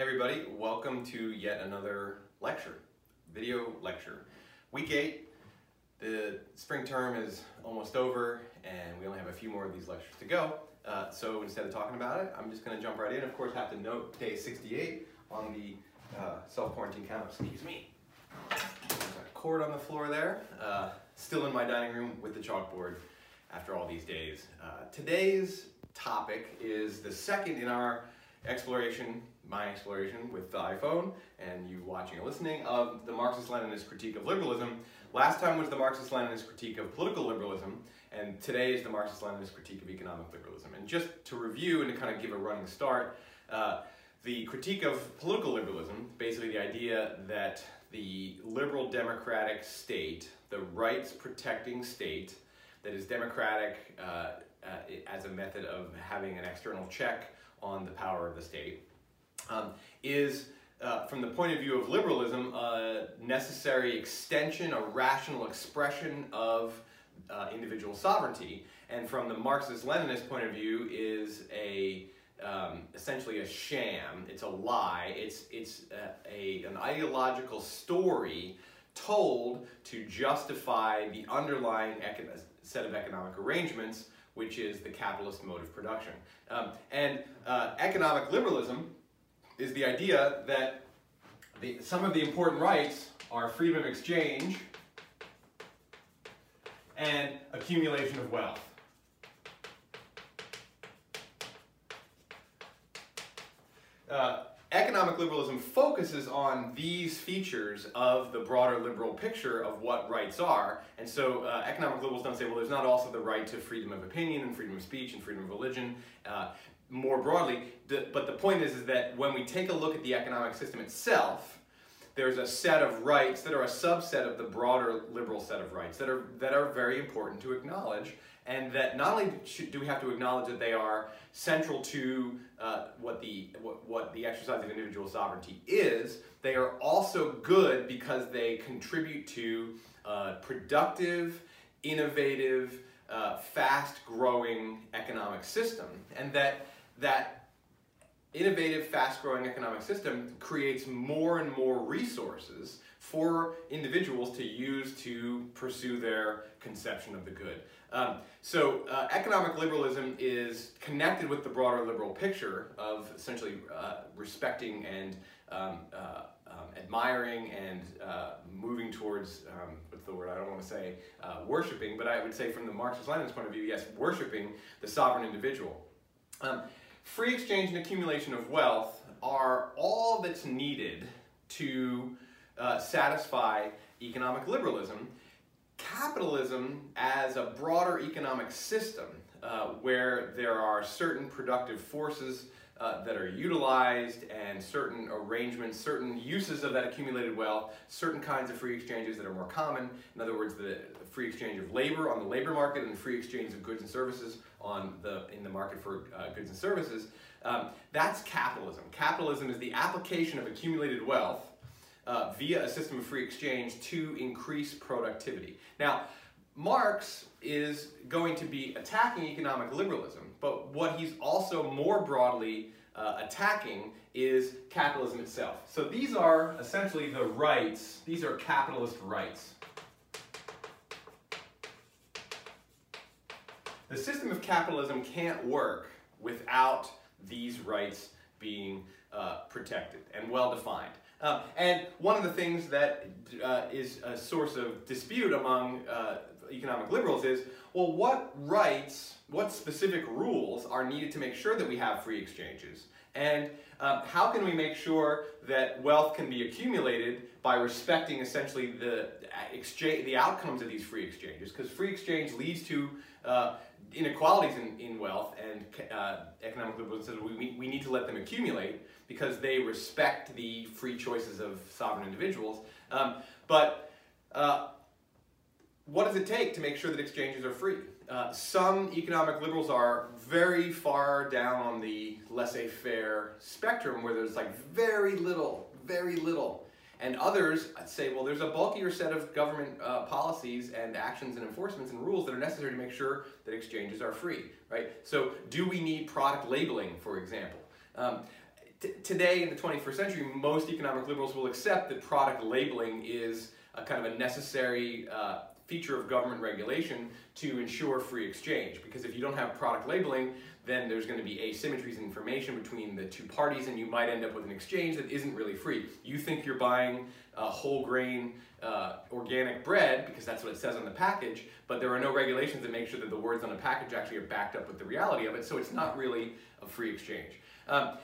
Hey everybody, welcome to yet another lecture, video lecture. Week eight, the spring term is almost over and we only have a few more of these lectures to go. Uh, so instead of talking about it, I'm just gonna jump right in. Of course, have to note day 68 on the uh, self-quarantine count, excuse me. Cord on the floor there. Uh, still in my dining room with the chalkboard after all these days. Uh, today's topic is the second in our exploration, my exploration with the iPhone, and you watching or listening, of the Marxist-Leninist critique of liberalism. Last time was the Marxist-Leninist critique of political liberalism, and today is the Marxist-Leninist critique of economic liberalism. And just to review and to kind of give a running start, uh, the critique of political liberalism, basically the idea that the liberal democratic state, the rights protecting state that is democratic uh, uh, as a method of having an external check on the power of the state, um, is, uh, from the point of view of liberalism, a necessary extension, a rational expression of uh, individual sovereignty. And from the Marxist-Leninist point of view is a um, essentially a sham. It's a lie. It's, it's a, a, an ideological story told to justify the underlying set of economic arrangements which is the capitalist mode of production. Um, and uh, economic liberalism is the idea that the, some of the important rights are freedom of exchange and accumulation of wealth. Uh, economic liberalism focuses on these features of the broader liberal picture of what rights are. And so uh, economic liberals don't say, well, there's not also the right to freedom of opinion and freedom of speech and freedom of religion. Uh, more broadly, but the point is, is that when we take a look at the economic system itself, there's a set of rights that are a subset of the broader liberal set of rights that are, that are very important to acknowledge and that not only do we have to acknowledge that they are central to uh, what, the, what, what the exercise of individual sovereignty is, they are also good because they contribute to uh, productive, innovative, uh, fast-growing economic system, and that that innovative, fast-growing economic system creates more and more resources for individuals to use to pursue their conception of the good. Um, so uh, economic liberalism is connected with the broader liberal picture of essentially uh, respecting and um, uh, um, admiring and uh, moving towards, um, what's the word, I don't want to say uh, worshiping, but I would say from the Marxist-Leninist point of view, yes, worshiping the sovereign individual. Um, free exchange and accumulation of wealth are all that's needed to uh, satisfy economic liberalism. Capitalism as a broader economic system uh, where there are certain productive forces uh, that are utilized and certain arrangements, certain uses of that accumulated wealth, certain kinds of free exchanges that are more common. In other words, the free exchange of labor on the labor market and free exchange of goods and services on the, in the market for uh, goods and services. Um, that's capitalism. Capitalism is the application of accumulated wealth uh, via a system of free exchange to increase productivity. Now, Marx is going to be attacking economic liberalism, but what he's also more broadly uh, attacking is capitalism itself. So these are essentially the rights, these are capitalist rights. The system of capitalism can't work without these rights being uh, protected and well defined. Um, and one of the things that uh, is a source of dispute among uh, economic liberals is, well, what rights, what specific rules are needed to make sure that we have free exchanges? And um, how can we make sure that wealth can be accumulated by respecting essentially the exchange, the outcomes of these free exchanges? Because free exchange leads to uh, inequalities in, in wealth, and uh, economic liberalism says we, we need to let them accumulate because they respect the free choices of sovereign individuals. Um, but uh, what does it take to make sure that exchanges are free? Uh, some economic liberals are very far down on the laissez-faire spectrum where there's like very little, very little and others say, well, there's a bulkier set of government uh, policies and actions and enforcements and rules that are necessary to make sure that exchanges are free, right? So do we need product labeling, for example? Um, today in the 21st century, most economic liberals will accept that product labeling is a kind of a necessary uh, feature of government regulation to ensure free exchange. Because if you don't have product labeling, then there's going to be asymmetries in information between the two parties, and you might end up with an exchange that isn't really free. You think you're buying uh, whole grain uh, organic bread because that's what it says on the package, but there are no regulations that make sure that the words on the package actually are backed up with the reality of it, so it's not really a free exchange. Um,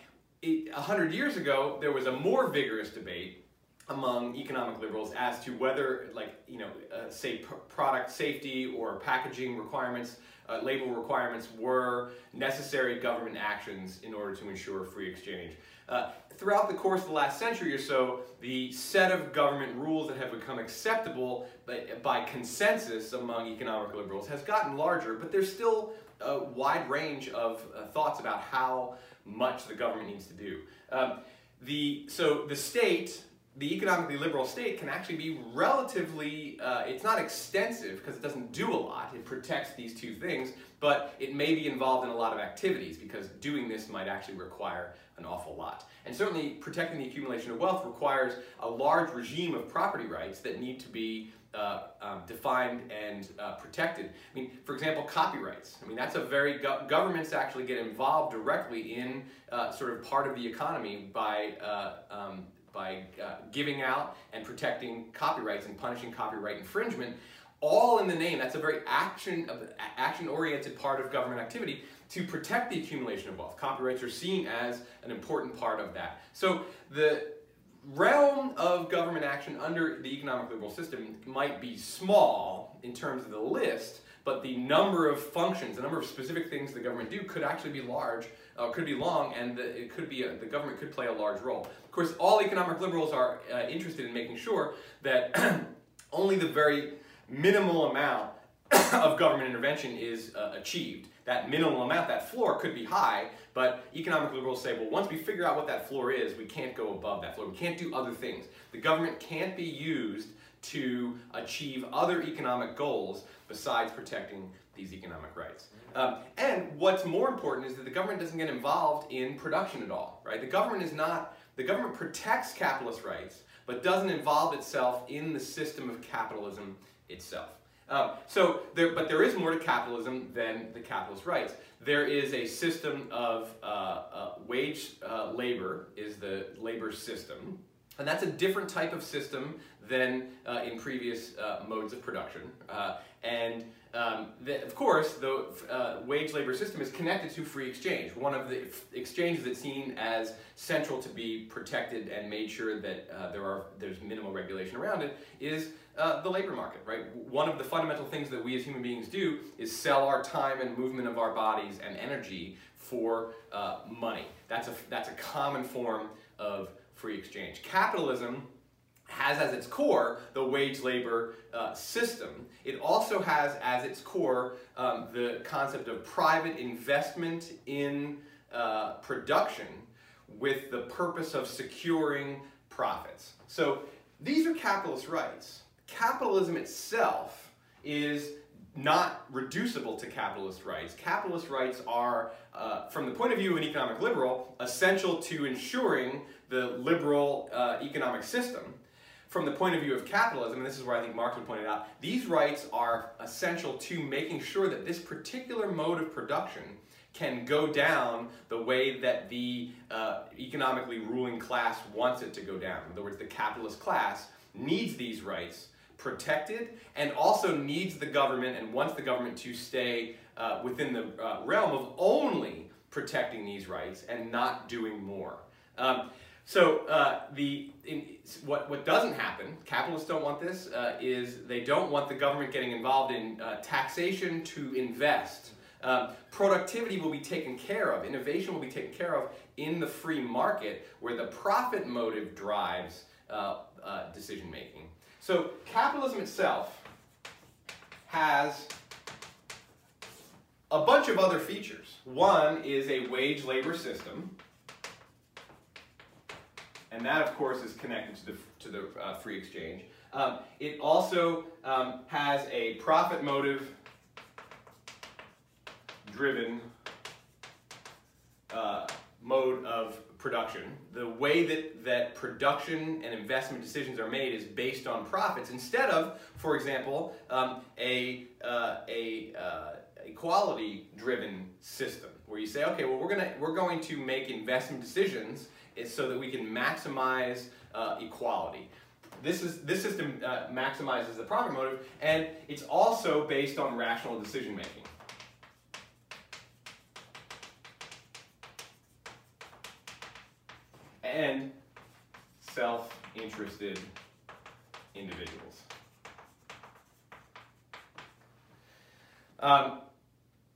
a hundred years ago, there was a more vigorous debate among economic liberals as to whether, like, you know, uh, say product safety or packaging requirements, uh, label requirements were necessary government actions in order to ensure free exchange. Uh, throughout the course of the last century or so, the set of government rules that have become acceptable by, by consensus among economic liberals has gotten larger, but there's still a wide range of uh, thoughts about how much the government needs to do. Um, the, so the state the economically liberal state can actually be relatively, uh, it's not extensive because it doesn't do a lot. It protects these two things, but it may be involved in a lot of activities because doing this might actually require an awful lot. And certainly protecting the accumulation of wealth requires a large regime of property rights that need to be uh, um, defined and uh, protected. I mean, for example, copyrights. I mean, that's a very, go governments actually get involved directly in uh, sort of part of the economy by uh, um, by uh, giving out and protecting copyrights and punishing copyright infringement, all in the name, that's a very action, action-oriented part of government activity to protect the accumulation of wealth. Copyrights are seen as an important part of that. So the realm of government action under the economic liberal system might be small in terms of the list, but the number of functions, the number of specific things the government do could actually be large, uh, could be long, and the, it could be a, the government could play a large role. Of course, all economic liberals are uh, interested in making sure that only the very minimal amount of government intervention is uh, achieved. That minimal amount, that floor could be high, but economic liberals say, well, once we figure out what that floor is, we can't go above that floor. We can't do other things. The government can't be used to achieve other economic goals besides protecting these economic rights. Um, and what's more important is that the government doesn't get involved in production at all, right? The government is not, the government protects capitalist rights, but doesn't involve itself in the system of capitalism itself. Um, so, there, but there is more to capitalism than the capitalist rights. There is a system of uh, uh, wage uh, labor, is the labor system, and that's a different type of system than uh, in previous uh, modes of production. Uh, and um, of course, the uh, wage labor system is connected to free exchange. One of the exchanges that's seen as central to be protected and made sure that uh, there are there's minimal regulation around it is uh, the labor market. Right. One of the fundamental things that we as human beings do is sell our time and movement of our bodies and energy for money. That's a that's a common form of free exchange. Capitalism has as its core the wage labor uh, system. It also has as its core um, the concept of private investment in uh, production with the purpose of securing profits. So these are capitalist rights. Capitalism itself is not reducible to capitalist rights. Capitalist rights are, uh, from the point of view of an economic liberal, essential to ensuring the liberal uh, economic system. From the point of view of capitalism, and this is where I think Marx would point it out, these rights are essential to making sure that this particular mode of production can go down the way that the uh, economically ruling class wants it to go down. In other words, the capitalist class needs these rights protected and also needs the government and wants the government to stay uh, within the uh, realm of only protecting these rights and not doing more. Um, so uh, the in, what what doesn't happen, capitalists don't want this, uh, is they don't want the government getting involved in uh, taxation to invest. Um, productivity will be taken care of, innovation will be taken care of in the free market, where the profit motive drives uh, uh, decision making. So capitalism itself has a bunch of other features. One is a wage labor system and that, of course, is connected to the, to the uh, free exchange. Um, it also um, has a profit motive driven uh, mode of production, the way that, that production and investment decisions are made is based on profits instead of, for example, um, a, uh, a, uh, a quality-driven system where you say, okay, well, we're, gonna, we're going to make investment decisions so that we can maximize uh, equality. This, is, this system uh, maximizes the profit motive, and it's also based on rational decision making. and self-interested individuals. Um,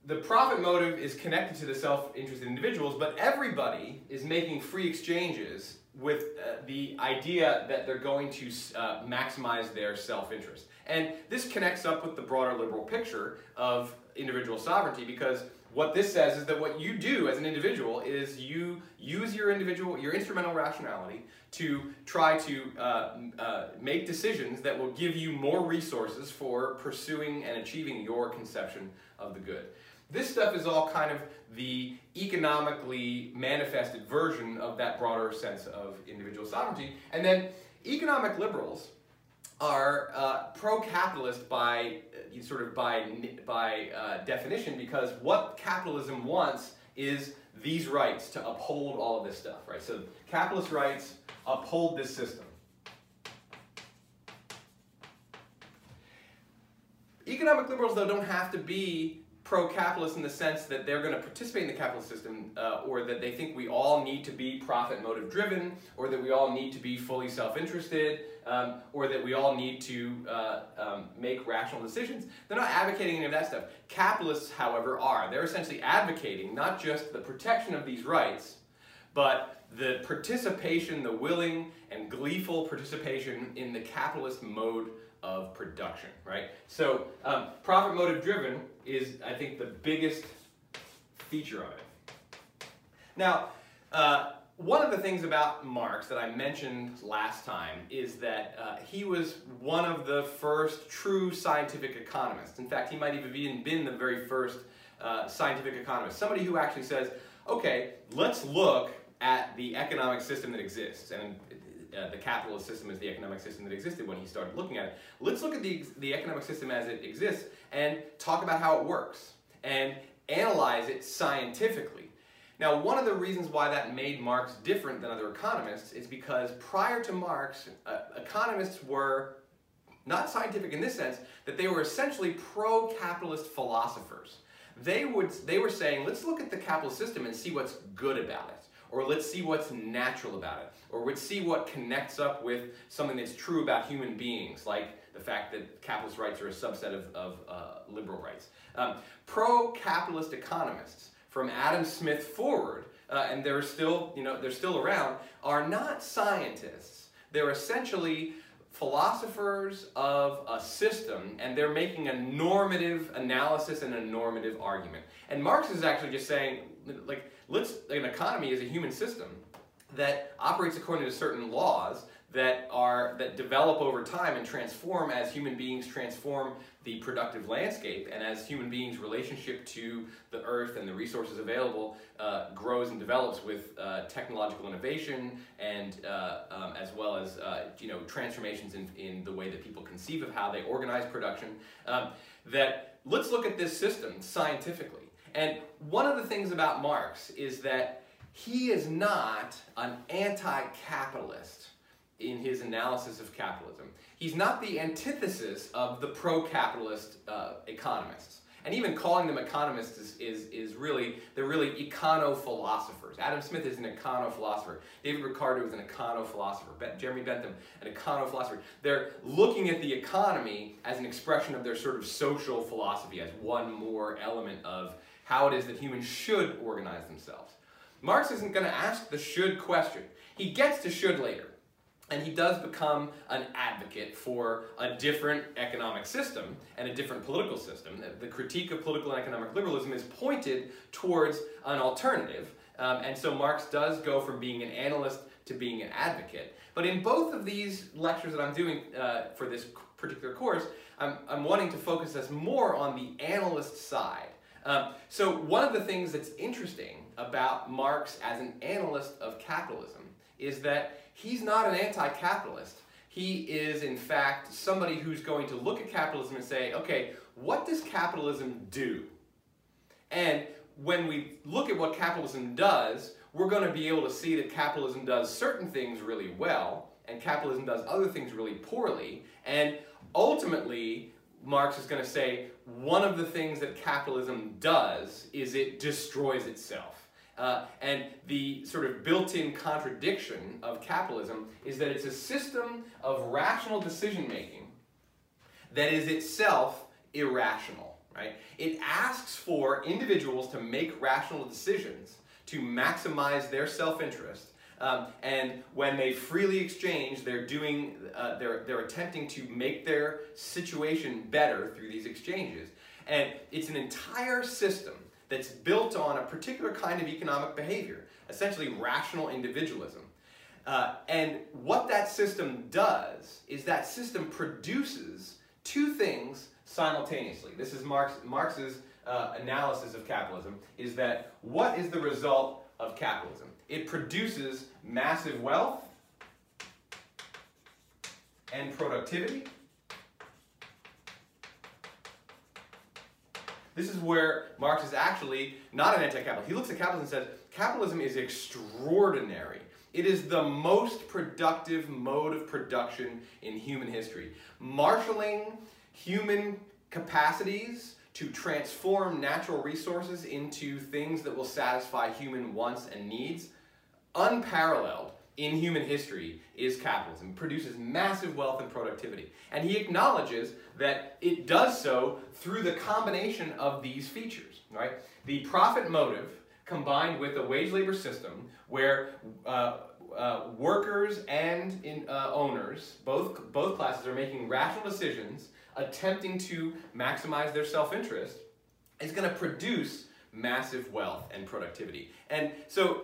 the profit motive is connected to the self-interested individuals, but everybody is making free exchanges with uh, the idea that they're going to uh, maximize their self-interest. And this connects up with the broader liberal picture of individual sovereignty because what this says is that what you do as an individual is you use your individual, your instrumental rationality to try to uh, uh, make decisions that will give you more resources for pursuing and achieving your conception of the good. This stuff is all kind of the economically manifested version of that broader sense of individual sovereignty. And then economic liberals are uh, pro-capitalist by uh, sort of by by uh, definition because what capitalism wants is these rights to uphold all of this stuff, right? So capitalist rights uphold this system. Economic liberals, though, don't have to be pro-capitalist in the sense that they're going to participate in the capitalist system uh, or that they think we all need to be profit motive driven or that we all need to be fully self-interested um, or that we all need to uh, um, make rational decisions. They're not advocating any of that stuff. Capitalists, however, are. They're essentially advocating not just the protection of these rights, but the participation, the willing and gleeful participation in the capitalist mode of production, right? So um, profit motive driven is, I think, the biggest feature of it. Now, uh, one of the things about Marx that I mentioned last time is that uh, he was one of the first true scientific economists. In fact, he might have even been the very first uh, scientific economist. Somebody who actually says, okay, let's look at the economic system that exists. And uh, the capitalist system is the economic system that existed when he started looking at it. Let's look at the, the economic system as it exists and talk about how it works and analyze it scientifically. Now, one of the reasons why that made Marx different than other economists is because prior to Marx, uh, economists were not scientific in this sense, that they were essentially pro-capitalist philosophers. They, would, they were saying, let's look at the capitalist system and see what's good about it or let's see what's natural about it, or let's see what connects up with something that's true about human beings, like the fact that capitalist rights are a subset of, of uh, liberal rights. Um, Pro-capitalist economists, from Adam Smith forward, uh, and they're still, you know, they're still around, are not scientists. They're essentially philosophers of a system and they're making a normative analysis and a normative argument. And Marx is actually just saying, like, let's, an economy is a human system that operates according to certain laws that are that develop over time and transform as human beings transform the productive landscape and as human beings relationship to the earth and the resources available uh, grows and develops with uh, technological innovation and uh, um, as well as uh, you know transformations in, in the way that people conceive of how they organize production. Um, that let's look at this system scientifically and one of the things about Marx is that he is not an anti-capitalist in his analysis of capitalism. He's not the antithesis of the pro-capitalist uh, economists. And even calling them economists is, is, is really, they're really econo-philosophers. Adam Smith is an econo-philosopher. David Ricardo is an econo-philosopher. Jeremy Bentham, an econo-philosopher. They're looking at the economy as an expression of their sort of social philosophy, as one more element of how it is that humans should organize themselves. Marx isn't going to ask the should question. He gets to should later. And he does become an advocate for a different economic system and a different political system. The critique of political and economic liberalism is pointed towards an alternative. Um, and so Marx does go from being an analyst to being an advocate. But in both of these lectures that I'm doing uh, for this particular course, I'm, I'm wanting to focus us more on the analyst side Um, so one of the things that's interesting about Marx as an analyst of capitalism is that he's not an anti-capitalist. He is, in fact, somebody who's going to look at capitalism and say, okay, what does capitalism do? And when we look at what capitalism does, we're going to be able to see that capitalism does certain things really well, and capitalism does other things really poorly. And ultimately, Marx is going to say one of the things that capitalism does is it destroys itself. Uh, and the sort of built-in contradiction of capitalism is that it's a system of rational decision making that is itself irrational, right? It asks for individuals to make rational decisions to maximize their self-interest um, and when they freely exchange, they're doing, uh, they're, they're attempting to make their situation better through these exchanges. And it's an entire system that's built on a particular kind of economic behavior, essentially rational individualism. Uh, and what that system does is that system produces two things simultaneously. This is Marx, Marx's uh, analysis of capitalism, is that what is the result of capitalism? It produces massive wealth and productivity. This is where Marx is actually not an anti-capitalist. He looks at capitalism and says, capitalism is extraordinary. It is the most productive mode of production in human history. Marshaling human capacities to transform natural resources into things that will satisfy human wants and needs unparalleled in human history is capitalism. It produces massive wealth and productivity. And he acknowledges that it does so through the combination of these features, right? The profit motive combined with a wage labor system where uh, uh, workers and in, uh, owners, both, both classes, are making rational decisions, attempting to maximize their self-interest, is going to produce massive wealth and productivity. And so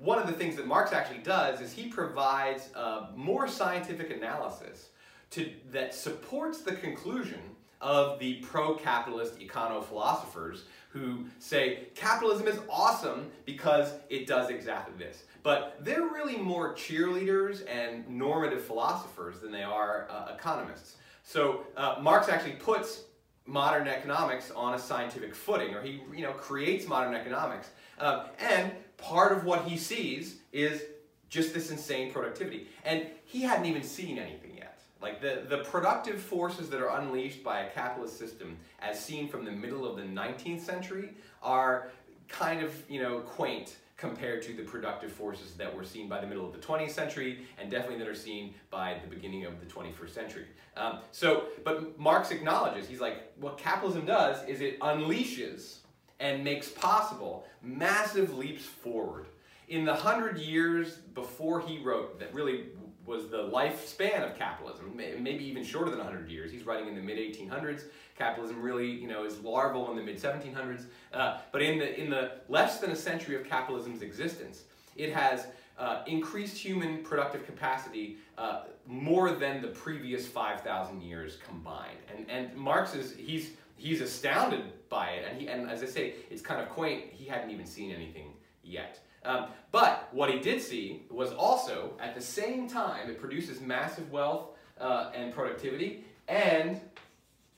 one of the things that Marx actually does is he provides a more scientific analysis to, that supports the conclusion of the pro-capitalist econo-philosophers who say capitalism is awesome because it does exactly this. But they're really more cheerleaders and normative philosophers than they are uh, economists. So uh, Marx actually puts modern economics on a scientific footing, or he you know creates modern economics. Um, and part of what he sees is just this insane productivity. And he hadn't even seen anything yet. Like the, the productive forces that are unleashed by a capitalist system, as seen from the middle of the 19th century, are kind of you know quaint compared to the productive forces that were seen by the middle of the 20th century and definitely that are seen by the beginning of the 21st century. Um, so, but Marx acknowledges, he's like, what capitalism does is it unleashes and makes possible massive leaps forward. In the hundred years before he wrote, that really was the lifespan of capitalism, maybe even shorter than 100 years. He's writing in the mid 1800s. Capitalism really, you know, is larval in the mid 1700s. Uh, but in the in the less than a century of capitalism's existence, it has uh, increased human productive capacity uh, more than the previous 5,000 years combined. And and Marx is he's he's astounded by it, and he and as I say, it's kind of quaint. He hadn't even seen anything yet. Um, but what he did see was also, at the same time, it produces massive wealth uh, and productivity, and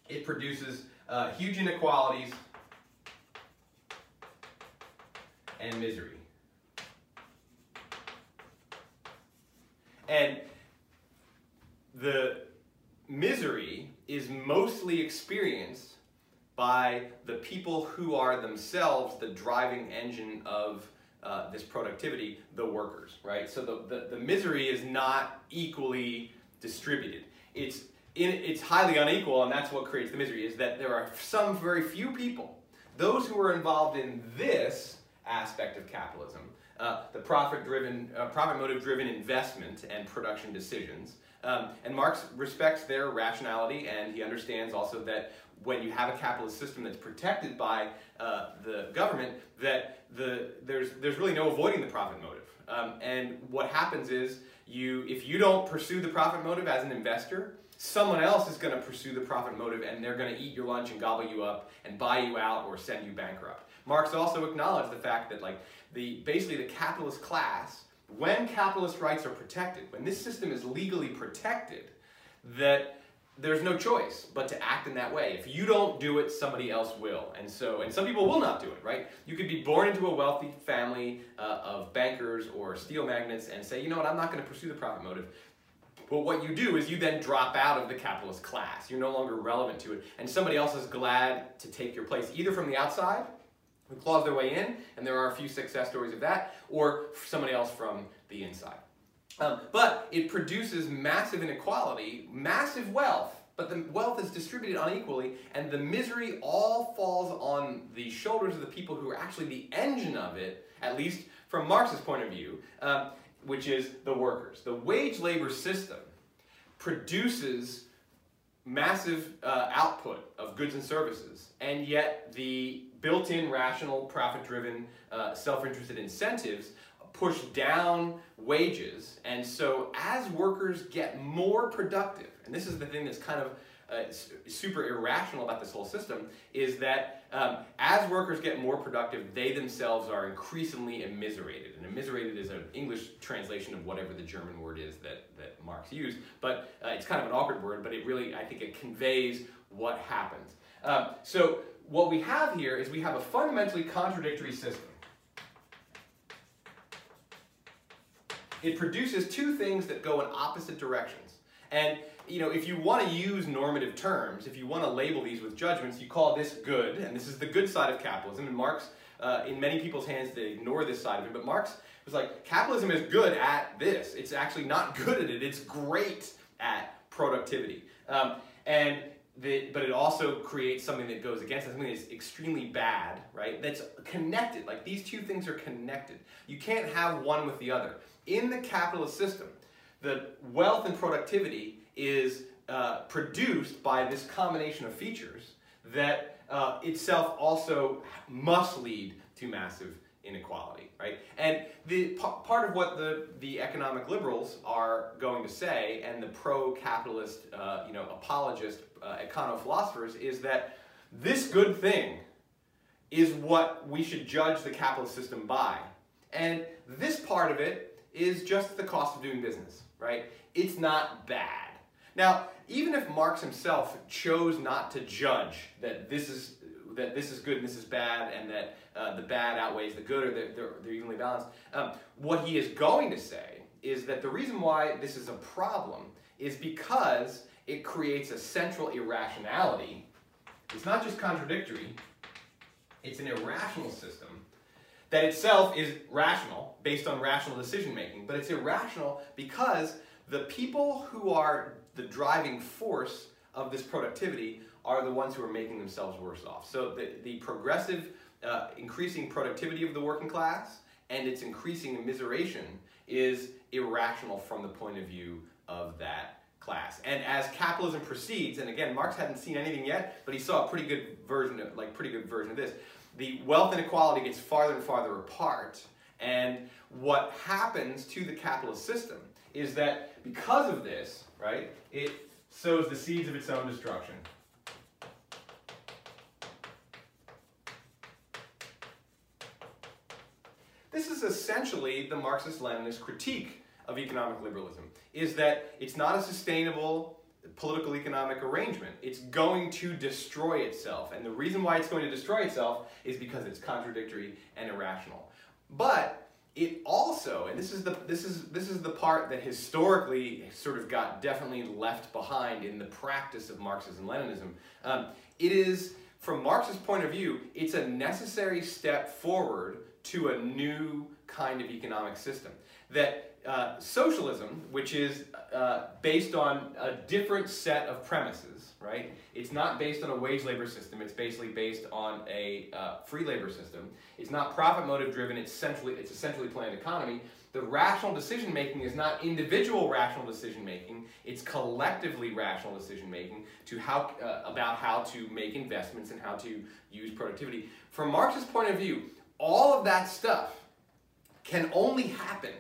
it produces uh, huge inequalities and misery. And the misery is mostly experienced by the people who are themselves the driving engine of uh, this productivity, the workers, right? So the, the, the, misery is not equally distributed. It's, in, it's highly unequal, and that's what creates the misery, is that there are some very few people, those who are involved in this aspect of capitalism, uh, the profit-driven, uh, profit motive-driven investment and production decisions. Um, and Marx respects their rationality, and he understands also that when you have a capitalist system that's protected by uh, the government, that the, there's, there's really no avoiding the profit motive. Um, and what happens is, you, if you don't pursue the profit motive as an investor, someone else is going to pursue the profit motive and they're going to eat your lunch and gobble you up and buy you out or send you bankrupt. Marx also acknowledged the fact that like the basically the capitalist class, when capitalist rights are protected, when this system is legally protected, that there's no choice but to act in that way. If you don't do it, somebody else will. And so, and some people will not do it, right? You could be born into a wealthy family uh, of bankers or steel magnates and say, you know what, I'm not going to pursue the profit motive. But what you do is you then drop out of the capitalist class. You're no longer relevant to it. And somebody else is glad to take your place, either from the outside, who claws their way in, and there are a few success stories of that, or somebody else from the inside. Um, but it produces massive inequality, massive wealth, but the wealth is distributed unequally, and the misery all falls on the shoulders of the people who are actually the engine of it, at least from Marx's point of view, um, which is the workers. The wage labor system produces massive uh, output of goods and services, and yet the built-in rational, profit-driven, uh, self-interested incentives push down wages. And so as workers get more productive, and this is the thing that's kind of uh, super irrational about this whole system, is that um, as workers get more productive, they themselves are increasingly immiserated. And immiserated is an English translation of whatever the German word is that, that Marx used. But uh, it's kind of an awkward word, but it really, I think it conveys what happens. Um, so what we have here is we have a fundamentally contradictory system. It produces two things that go in opposite directions. And you know, if you want to use normative terms, if you want to label these with judgments, you call this good, and this is the good side of capitalism. And Marx, uh, in many people's hands, they ignore this side of it. But Marx was like, capitalism is good at this. It's actually not good at it. It's great at productivity. Um, and the, but it also creates something that goes against it, something that's extremely bad, right? That's connected. Like these two things are connected. You can't have one with the other. In the capitalist system, the wealth and productivity is uh, produced by this combination of features that uh, itself also must lead to massive inequality, right? And the part of what the, the economic liberals are going to say and the pro-capitalist, uh, you know, apologist uh, econo-philosophers is that this good thing is what we should judge the capitalist system by. And this part of it is just the cost of doing business, right? It's not bad. Now, even if Marx himself chose not to judge that this is that this is good and this is bad, and that uh, the bad outweighs the good, or they're, they're, they're evenly balanced, um, what he is going to say is that the reason why this is a problem is because it creates a central irrationality. It's not just contradictory, it's an irrational system that itself is rational, based on rational decision making, but it's irrational because the people who are the driving force of this productivity are the ones who are making themselves worse off. So the, the progressive uh, increasing productivity of the working class and its increasing immiseration is irrational from the point of view of that class. And as capitalism proceeds, and again, Marx hadn't seen anything yet, but he saw a pretty good version of, like pretty good version of this. The wealth inequality gets farther and farther apart, and what happens to the capitalist system is that because of this, right, it sows the seeds of its own destruction. This is essentially the Marxist-Leninist critique of economic liberalism, is that it's not a sustainable political economic arrangement. It's going to destroy itself. And the reason why it's going to destroy itself is because it's contradictory and irrational. But it also, and this is the this is this is the part that historically sort of got definitely left behind in the practice of Marxism Leninism. Um, it is, from Marx's point of view, it's a necessary step forward to a new kind of economic system. That uh, socialism, which is uh, based on a different set of premises, right? It's not based on a wage labor system. It's basically based on a uh, free labor system. It's not profit motive driven. It's centrally it's a centrally planned economy. the rational decision making is not individual rational decision making, it's collectively rational decision making to how, uh, about how to make investments and how to use productivity. From Marx's point of view, all of that stuff can only happen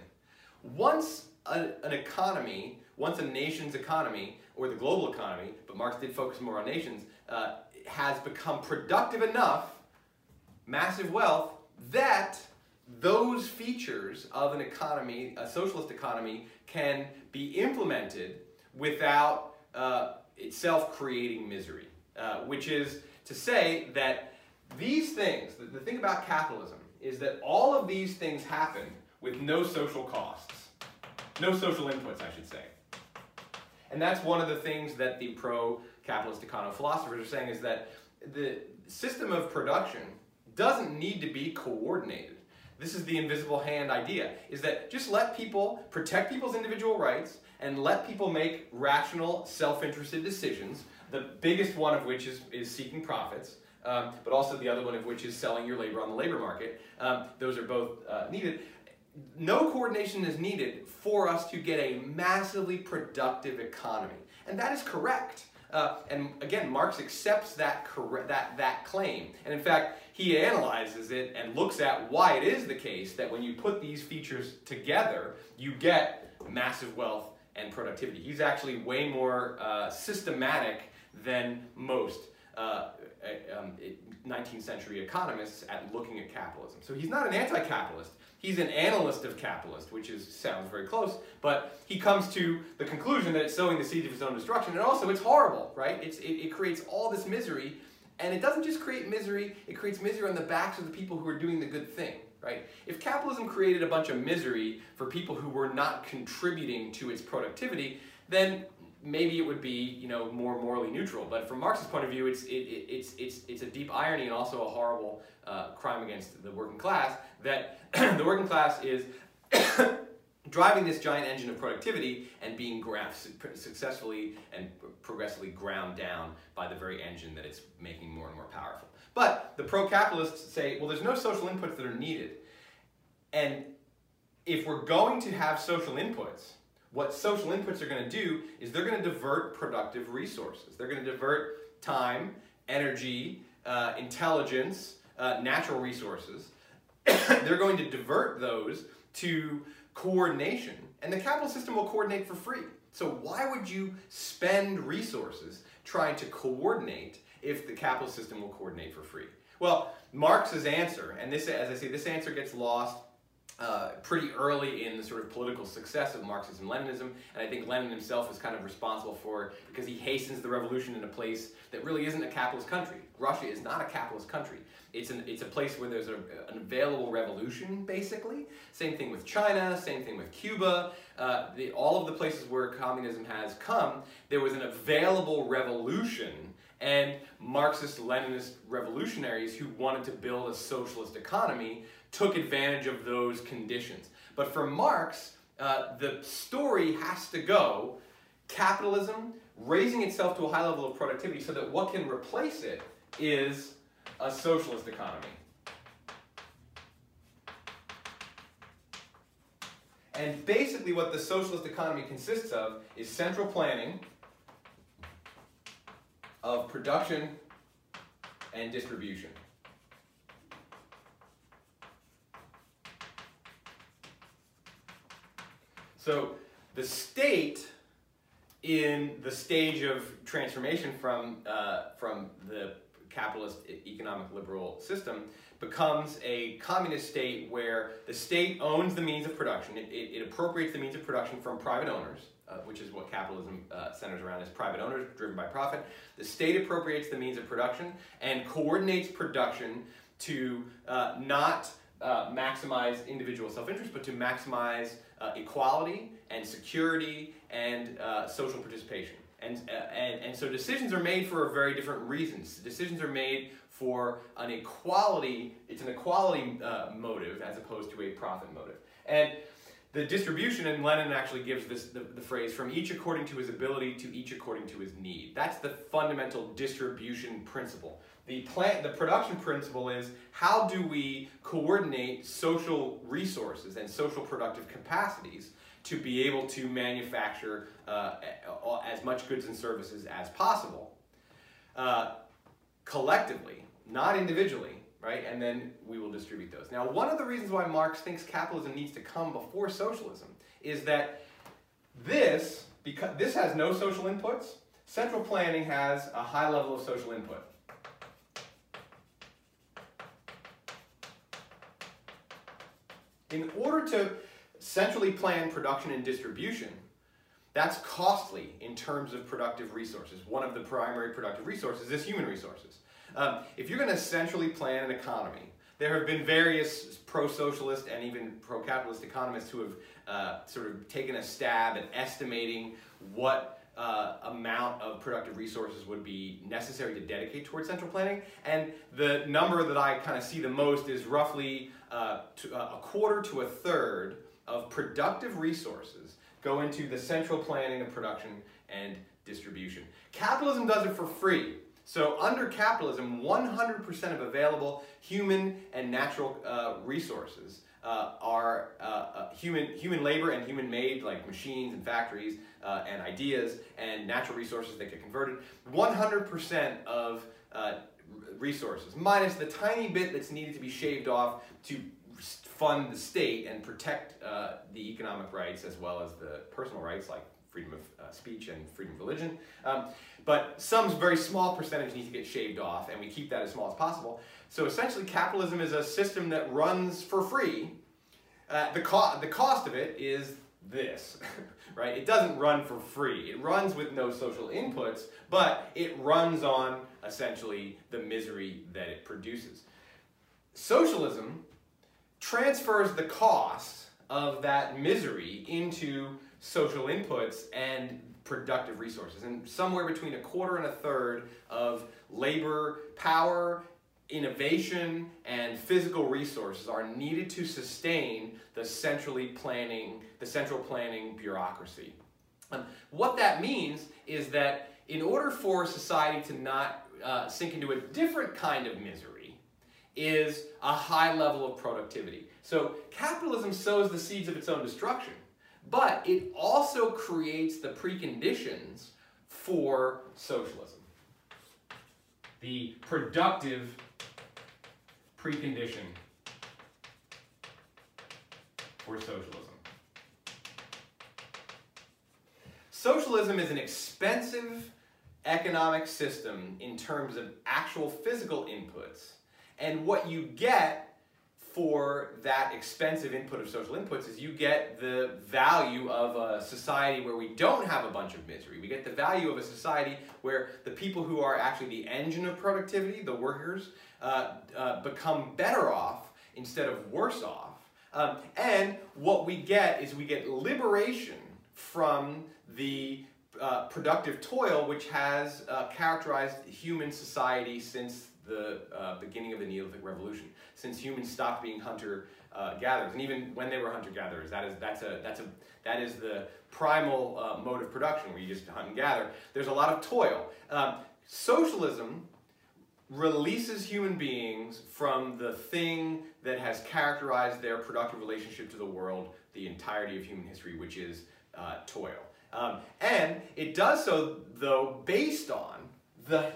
once a, an economy, once a nation's economy, or the global economy, but Marx did focus more on nations, uh, has become productive enough, massive wealth, that those features of an economy, a socialist economy, can be implemented without uh, itself creating misery. Uh, which is to say that these things, the, the thing about capitalism, is that all of these things happen with no social costs. No social inputs, I should say. And that's one of the things that the pro-capitalist econo-philosophers are saying is that the system of production doesn't need to be coordinated. This is the invisible hand idea, is that just let people protect people's individual rights and let people make rational, self-interested decisions, the biggest one of which is, is seeking profits, um, but also the other one of which is selling your labor on the labor market. Um, those are both uh, needed. No coordination is needed for us to get a massively productive economy. And that is correct. Uh, and again, Marx accepts that, that, that claim. And in fact, he analyzes it and looks at why it is the case that when you put these features together, you get massive wealth and productivity. He's actually way more uh, systematic than most uh, um, 19th century economists at looking at capitalism. So he's not an anti-capitalist. He's an analyst of capitalist, which is sounds very close, but he comes to the conclusion that it's sowing the seeds of his own destruction, and also it's horrible, right? It's, it, it creates all this misery, and it doesn't just create misery, it creates misery on the backs of the people who are doing the good thing, right? If capitalism created a bunch of misery for people who were not contributing to its productivity, then maybe it would be you know more morally neutral. But from Marx's point of view, it's it, it, it's it's it's a deep irony and also a horrible uh, crime against the working class that the working class is. driving this giant engine of productivity and being successfully and progressively ground down by the very engine that it's making more and more powerful. But the pro-capitalists say, well, there's no social inputs that are needed. And if we're going to have social inputs, what social inputs are going to do is they're going to divert productive resources. They're going to divert time, energy, uh, intelligence, uh, natural resources. they're going to divert those to coordination. And the capital system will coordinate for free. So why would you spend resources trying to coordinate if the capital system will coordinate for free? Well, Marx's answer, and this, as I say, this answer gets lost uh, pretty early in the sort of political success of Marxism Leninism, and I think Lenin himself is kind of responsible for because he hastens the revolution in a place that really isn't a capitalist country. Russia is not a capitalist country. It's an it's a place where there's a, an available revolution, basically. Same thing with China. Same thing with Cuba. Uh, the, all of the places where communism has come, there was an available revolution and Marxist-Leninist revolutionaries who wanted to build a socialist economy took advantage of those conditions. But for Marx, uh, the story has to go capitalism raising itself to a high level of productivity so that what can replace it is a socialist economy. And basically what the socialist economy consists of is central planning of production and distribution. So the state in the stage of transformation from, uh, from the capitalist economic liberal system becomes a communist state where the state owns the means of production. It, it, it appropriates the means of production from private owners, uh, which is what capitalism uh, centers around as private owners driven by profit. The state appropriates the means of production and coordinates production to uh, not uh, maximize individual self-interest, but to maximize uh, equality and security and uh, social participation. And, uh, and, and so decisions are made for very different reasons. Decisions are made for an equality, it's an equality uh, motive as opposed to a profit motive. And the distribution, and Lenin actually gives this the, the, phrase from each according to his ability to each according to his need. That's the fundamental distribution principle. The the production principle is how do we coordinate social resources and social productive capacities to be able to manufacture uh, as much goods and services as possible uh, collectively, not individually, right? And then we will distribute those. Now, one of the reasons why Marx thinks capitalism needs to come before socialism is that this, because this has no social inputs, central planning has a high level of social input. In order to centrally plan production and distribution, that's costly in terms of productive resources. One of the primary productive resources is human resources. Um, if you're going to centrally plan an economy, there have been various pro-socialist and even pro-capitalist economists who have uh, sort of taken a stab at estimating what uh, amount of productive resources would be necessary to dedicate towards central planning. And the number that I kind of see the most is roughly uh, to, uh, a quarter to a third of productive resources go into the central planning of production and distribution. Capitalism does it for free. So under capitalism, 100% of available human and natural uh, resources uh, are uh, uh, human, human labor and human made, like machines and factories uh, and ideas and natural resources that get converted. 100% of resources, minus the tiny bit that's needed to be shaved off to fund the state and protect uh, the economic rights as well as the personal rights like freedom of uh, speech and freedom of religion. Um, but some very small percentage needs to get shaved off and we keep that as small as possible. So essentially capitalism is a system that runs for free. Uh, the, co the cost of it is this, right? It doesn't run for free. It runs with no social inputs, but it runs on essentially the misery that it produces. Socialism transfers the cost of that misery into social inputs and productive resources. And somewhere between a quarter and a third of labor, power, innovation, and physical resources are needed to sustain the centrally planning, the central planning bureaucracy. Um, what that means is that in order for society to not uh, sink into a different kind of misery, is a high level of productivity. So capitalism sows the seeds of its own destruction, but it also creates the preconditions for socialism. The productive precondition for socialism. Socialism is an expensive economic system in terms of actual physical inputs and what you get for that expensive input of social inputs is you get the value of a society where we don't have a bunch of misery. We get the value of a society where the people who are actually the engine of productivity, the workers, uh, uh, become better off instead of worse off. Um, and what we get is we get liberation from the uh, productive toil which has uh, characterized human society since the uh, beginning of the Neolithic Revolution, since humans stopped being hunter uh, gatherers, and even when they were hunter gatherers, that is that's a that's a that is the primal uh, mode of production where you just hunt and gather. There's a lot of toil. Um, socialism releases human beings from the thing that has characterized their productive relationship to the world the entirety of human history, which is toil. Um, and it does so, though, based on the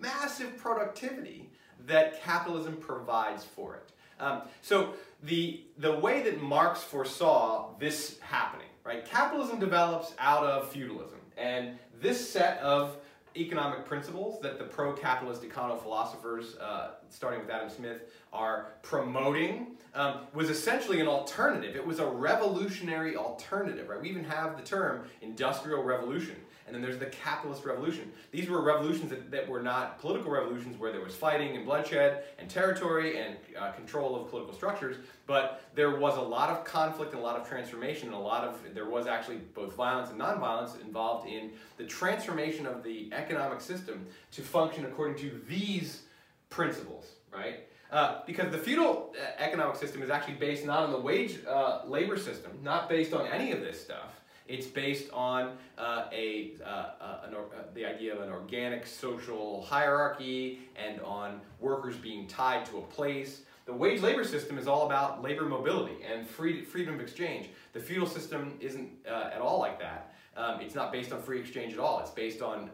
massive productivity that capitalism provides for it. Um, so the, the way that Marx foresaw this happening, right? Capitalism develops out of feudalism. And this set of economic principles that the pro-capitalist econo-philosophers, uh, starting with Adam Smith, are promoting um, was essentially an alternative. It was a revolutionary alternative, right? We even have the term industrial revolution and then there's the capitalist revolution. These were revolutions that, that were not political revolutions where there was fighting and bloodshed and territory and uh, control of political structures, but there was a lot of conflict and a lot of transformation and a lot of, there was actually both violence and nonviolence involved in the transformation of the economic system to function according to these principles, right? Uh, because the feudal uh, economic system is actually based not on the wage uh, labor system, not based on any of this stuff. It's based on uh, a, uh, uh, an, the idea of an organic social hierarchy and on workers being tied to a place. The wage labor system is all about labor mobility and free, freedom of exchange. The feudal system isn't at all like that. Um, it's not based on free exchange at all. It's based on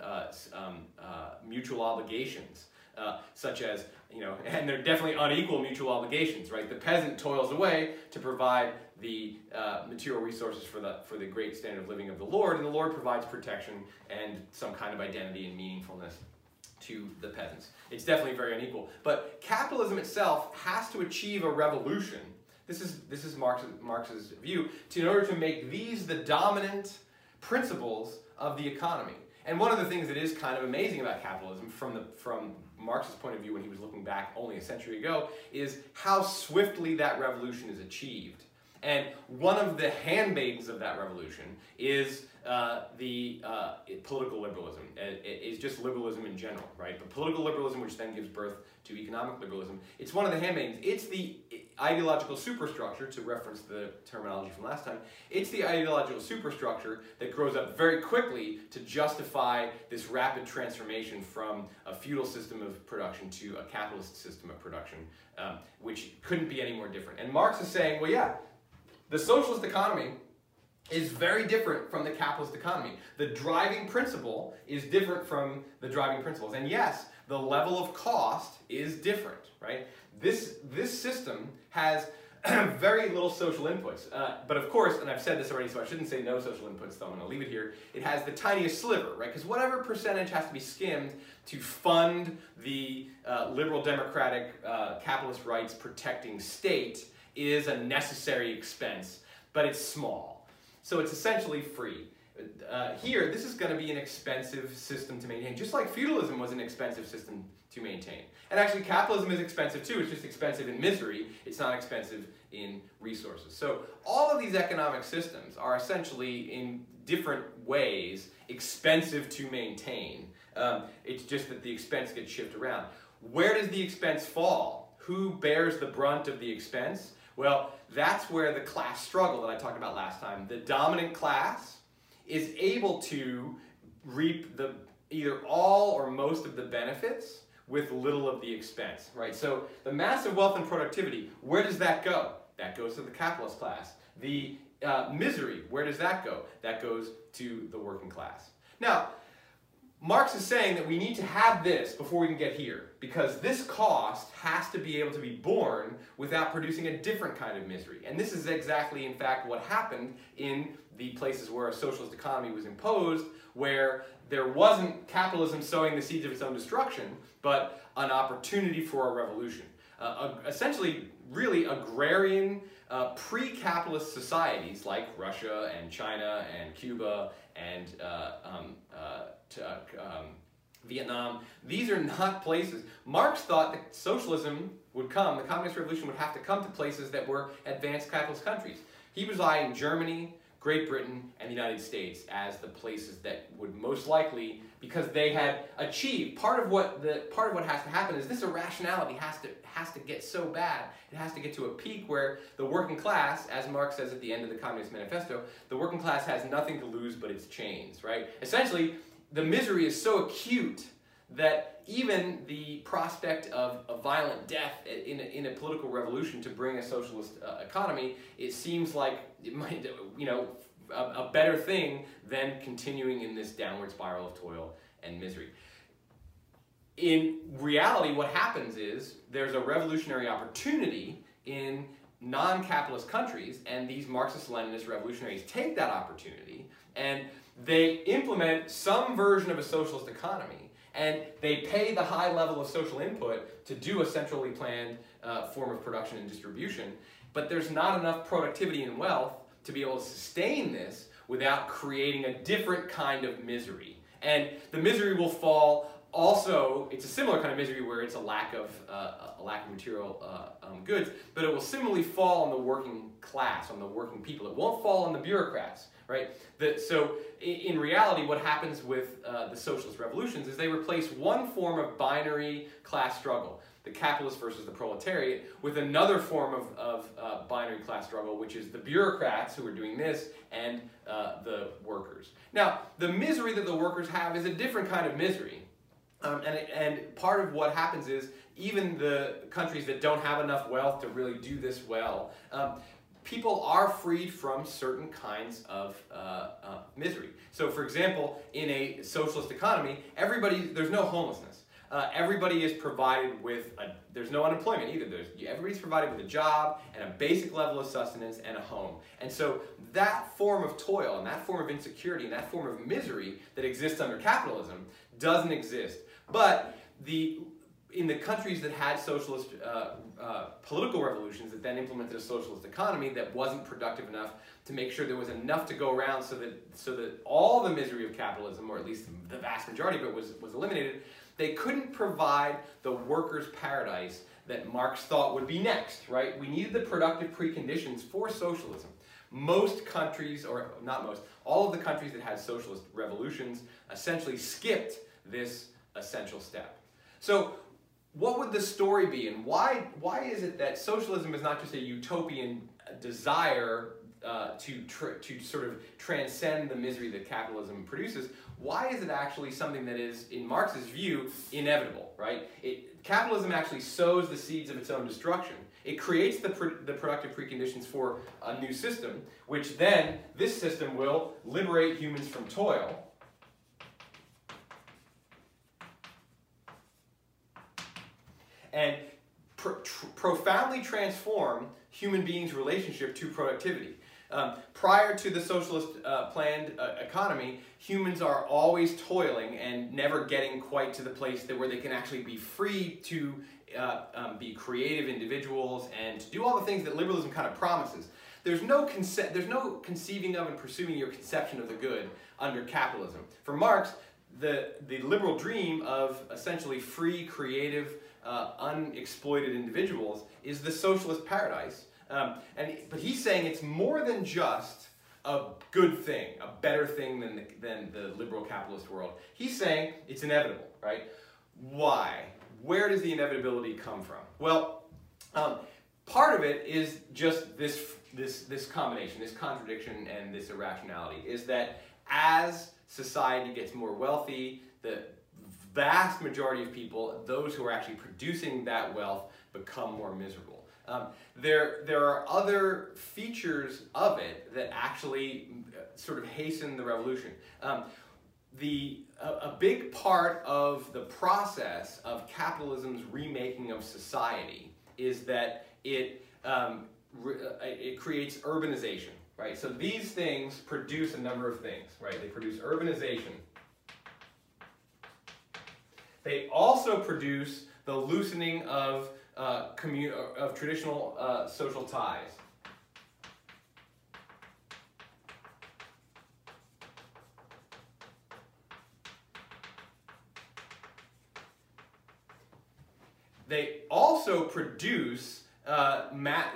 um, mutual obligations. Uh, such as, you know, and they're definitely unequal mutual obligations, right? The peasant toils away to provide the uh, material resources for the, for the great standard of living of the Lord, and the Lord provides protection and some kind of identity and meaningfulness to the peasants. It's definitely very unequal. But capitalism itself has to achieve a revolution. This is, this is Marx's, Marx's view, to, in order to make these the dominant principles of the economy. And one of the things that is kind of amazing about capitalism from, the, from Marx's point of view when he was looking back only a century ago is how swiftly that revolution is achieved. And one of the handmaidens of that revolution is uh, the uh, political liberalism. It, it's just liberalism in general, right? But political liberalism, which then gives birth to economic liberalism, it's one of the handmaidens. It's the ideological superstructure, to reference the terminology from last time, it's the ideological superstructure that grows up very quickly to justify this rapid transformation from a feudal system of production to a capitalist system of production, um, which couldn't be any more different. And Marx is saying, well, yeah, the socialist economy is very different from the capitalist economy. The driving principle is different from the driving principles. And yes, the level of cost is different, right? This, this system has very little social inputs. Uh, but of course, and I've said this already, so I shouldn't say no social inputs, so I'm going to leave it here. It has the tiniest sliver, right? Because whatever percentage has to be skimmed to fund the uh, liberal democratic uh, capitalist rights protecting state is a necessary expense, but it's small. So it's essentially free. Uh, here, this is going to be an expensive system to maintain, just like feudalism was an expensive system to maintain. And actually, capitalism is expensive too. It's just expensive in misery. It's not expensive in resources. So all of these economic systems are essentially, in different ways, expensive to maintain. Um, it's just that the expense gets shifted around. Where does the expense fall? Who bears the brunt of the expense? Well, that's where the class struggle that I talked about last time, the dominant class is able to reap the either all or most of the benefits with little of the expense, right? So the massive wealth and productivity, where does that go? That goes to the capitalist class. The uh, misery, where does that go? That goes to the working class. Now, Marx is saying that we need to have this before we can get here, because this cost has to be able to be borne without producing a different kind of misery. And this is exactly, in fact, what happened in the places where a socialist economy was imposed, where there wasn't capitalism sowing the seeds of its own destruction, but an opportunity for a revolution. Uh, essentially, really agrarian, uh, pre-capitalist societies like Russia and China and Cuba and uh, um, uh, to, uh, um, Vietnam. These are not places. Marx thought that socialism would come, the communist revolution would have to come to places that were advanced capitalist countries. He was eyeing Germany, Great Britain, and the United States as the places that would most likely, because they had achieved part of what the part of what has to happen is this irrationality has to has to get so bad. It has to get to a peak where the working class, as Marx says at the end of the Communist Manifesto, the working class has nothing to lose but its chains, right? Essentially, the misery is so acute that even the prospect of a violent death in a, in a political revolution to bring a socialist uh, economy, it seems like it might, you know, a, a better thing than continuing in this downward spiral of toil and misery. In reality, what happens is there's a revolutionary opportunity in non-capitalist countries, and these Marxist-Leninist revolutionaries take that opportunity and they implement some version of a socialist economy and they pay the high level of social input to do a centrally planned uh, form of production and distribution, but there's not enough productivity and wealth to be able to sustain this without creating a different kind of misery. And the misery will fall also, it's a similar kind of misery where it's a lack of uh, a lack of material uh, um, goods, but it will similarly fall on the working class, on the working people. It won't fall on the bureaucrats, right? The, so, in, reality, what happens with uh, the socialist revolutions is they replace one form of binary class struggle, the capitalist versus the proletariat, with another form of, of uh, binary class struggle, which is the bureaucrats who are doing this and uh, the workers. Now, the misery that the workers have is a different kind of misery. Um, and, and part of what happens is even the countries that don't have enough wealth to really do this well, um, people are freed from certain kinds of uh, uh, misery. So for example, in a socialist economy, everybody, there's no homelessness. Uh, everybody is provided with, a, there's no unemployment either. There's, everybody's provided with a job and a basic level of sustenance and a home. And so that form of toil and that form of insecurity and that form of misery that exists under capitalism doesn't exist but the in the countries that had socialist uh, uh, political revolutions that then implemented a socialist economy that wasn't productive enough to make sure there was enough to go around so that so that all the misery of capitalism, or at least the vast majority of it, was was eliminated. They couldn't provide the workers' paradise that Marx thought would be next. Right? We needed the productive preconditions for socialism. Most countries, or not most, all of the countries that had socialist revolutions essentially skipped this essential step. So what would the story be and why, why is it that socialism is not just a utopian desire uh, to, to sort of transcend the misery that capitalism produces, why is it actually something that is, in Marx's view, inevitable, right? It, capitalism actually sows the seeds of its own destruction. It creates the, the productive preconditions for a new system, which then, this system will liberate humans from toil, and tr profoundly transform human beings' relationship to productivity. Um, prior to the socialist uh, planned uh, economy, humans are always toiling and never getting quite to the place that where they can actually be free to uh, um, be creative individuals and to do all the things that liberalism kind of promises. There's no, conce there's no conceiving of and pursuing your conception of the good under capitalism. For Marx, the, the liberal dream of essentially free, creative, uh, unexploited individuals is the socialist paradise. Um, and, but he's saying it's more than just a good thing, a better thing than the, than the liberal capitalist world. He's saying it's inevitable, right? Why? Where does the inevitability come from? Well, um, part of it is just this, this, this combination, this contradiction and this irrationality, is that as society gets more wealthy, the vast majority of people, those who are actually producing that wealth, become more miserable. Um, there, there are other features of it that actually uh, sort of hasten the revolution. Um, the, a, a, big part of the process of capitalism's remaking of society is that it, um, uh, it creates urbanization, right? So these things produce a number of things, right? They produce urbanization, they also produce the loosening of, uh, of traditional uh, social ties. They also produce uh,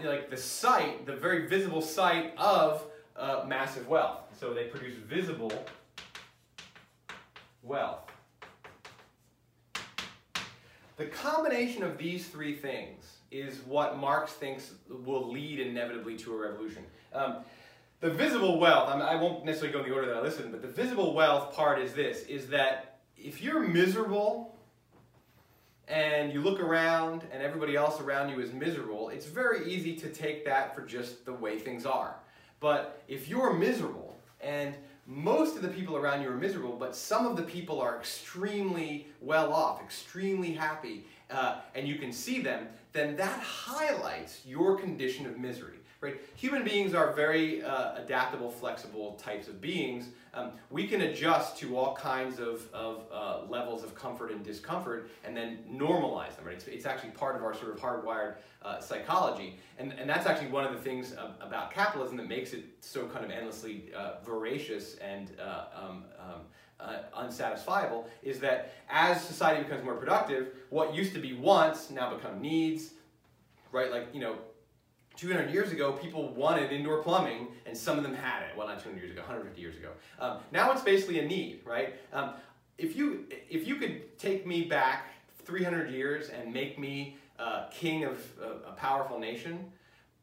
like the site, the very visible site of uh, massive wealth. So they produce visible wealth. The combination of these three things is what Marx thinks will lead inevitably to a revolution. Um, the visible wealth, I, mean, I won't necessarily go in the order that I listed, but the visible wealth part is this, is that if you're miserable and you look around and everybody else around you is miserable, it's very easy to take that for just the way things are. But if you're miserable and most of the people around you are miserable, but some of the people are extremely well off, extremely happy, uh, and you can see them, then that highlights your condition of misery. Right? Human beings are very uh, adaptable, flexible types of beings. Um, we can adjust to all kinds of, of uh, levels of comfort and discomfort and then normalize them. Right? It's, it's actually part of our sort of hardwired uh, psychology. And, and that's actually one of the things about capitalism that makes it so kind of endlessly uh, voracious and uh, um, um, uh, unsatisfiable is that as society becomes more productive, what used to be wants now become needs, right? Like, you know, 200 years ago, people wanted indoor plumbing, and some of them had it. Well, not 200 years ago, 150 years ago. Um, now it's basically a need, right? Um, if you if you could take me back 300 years and make me uh, king of a powerful nation,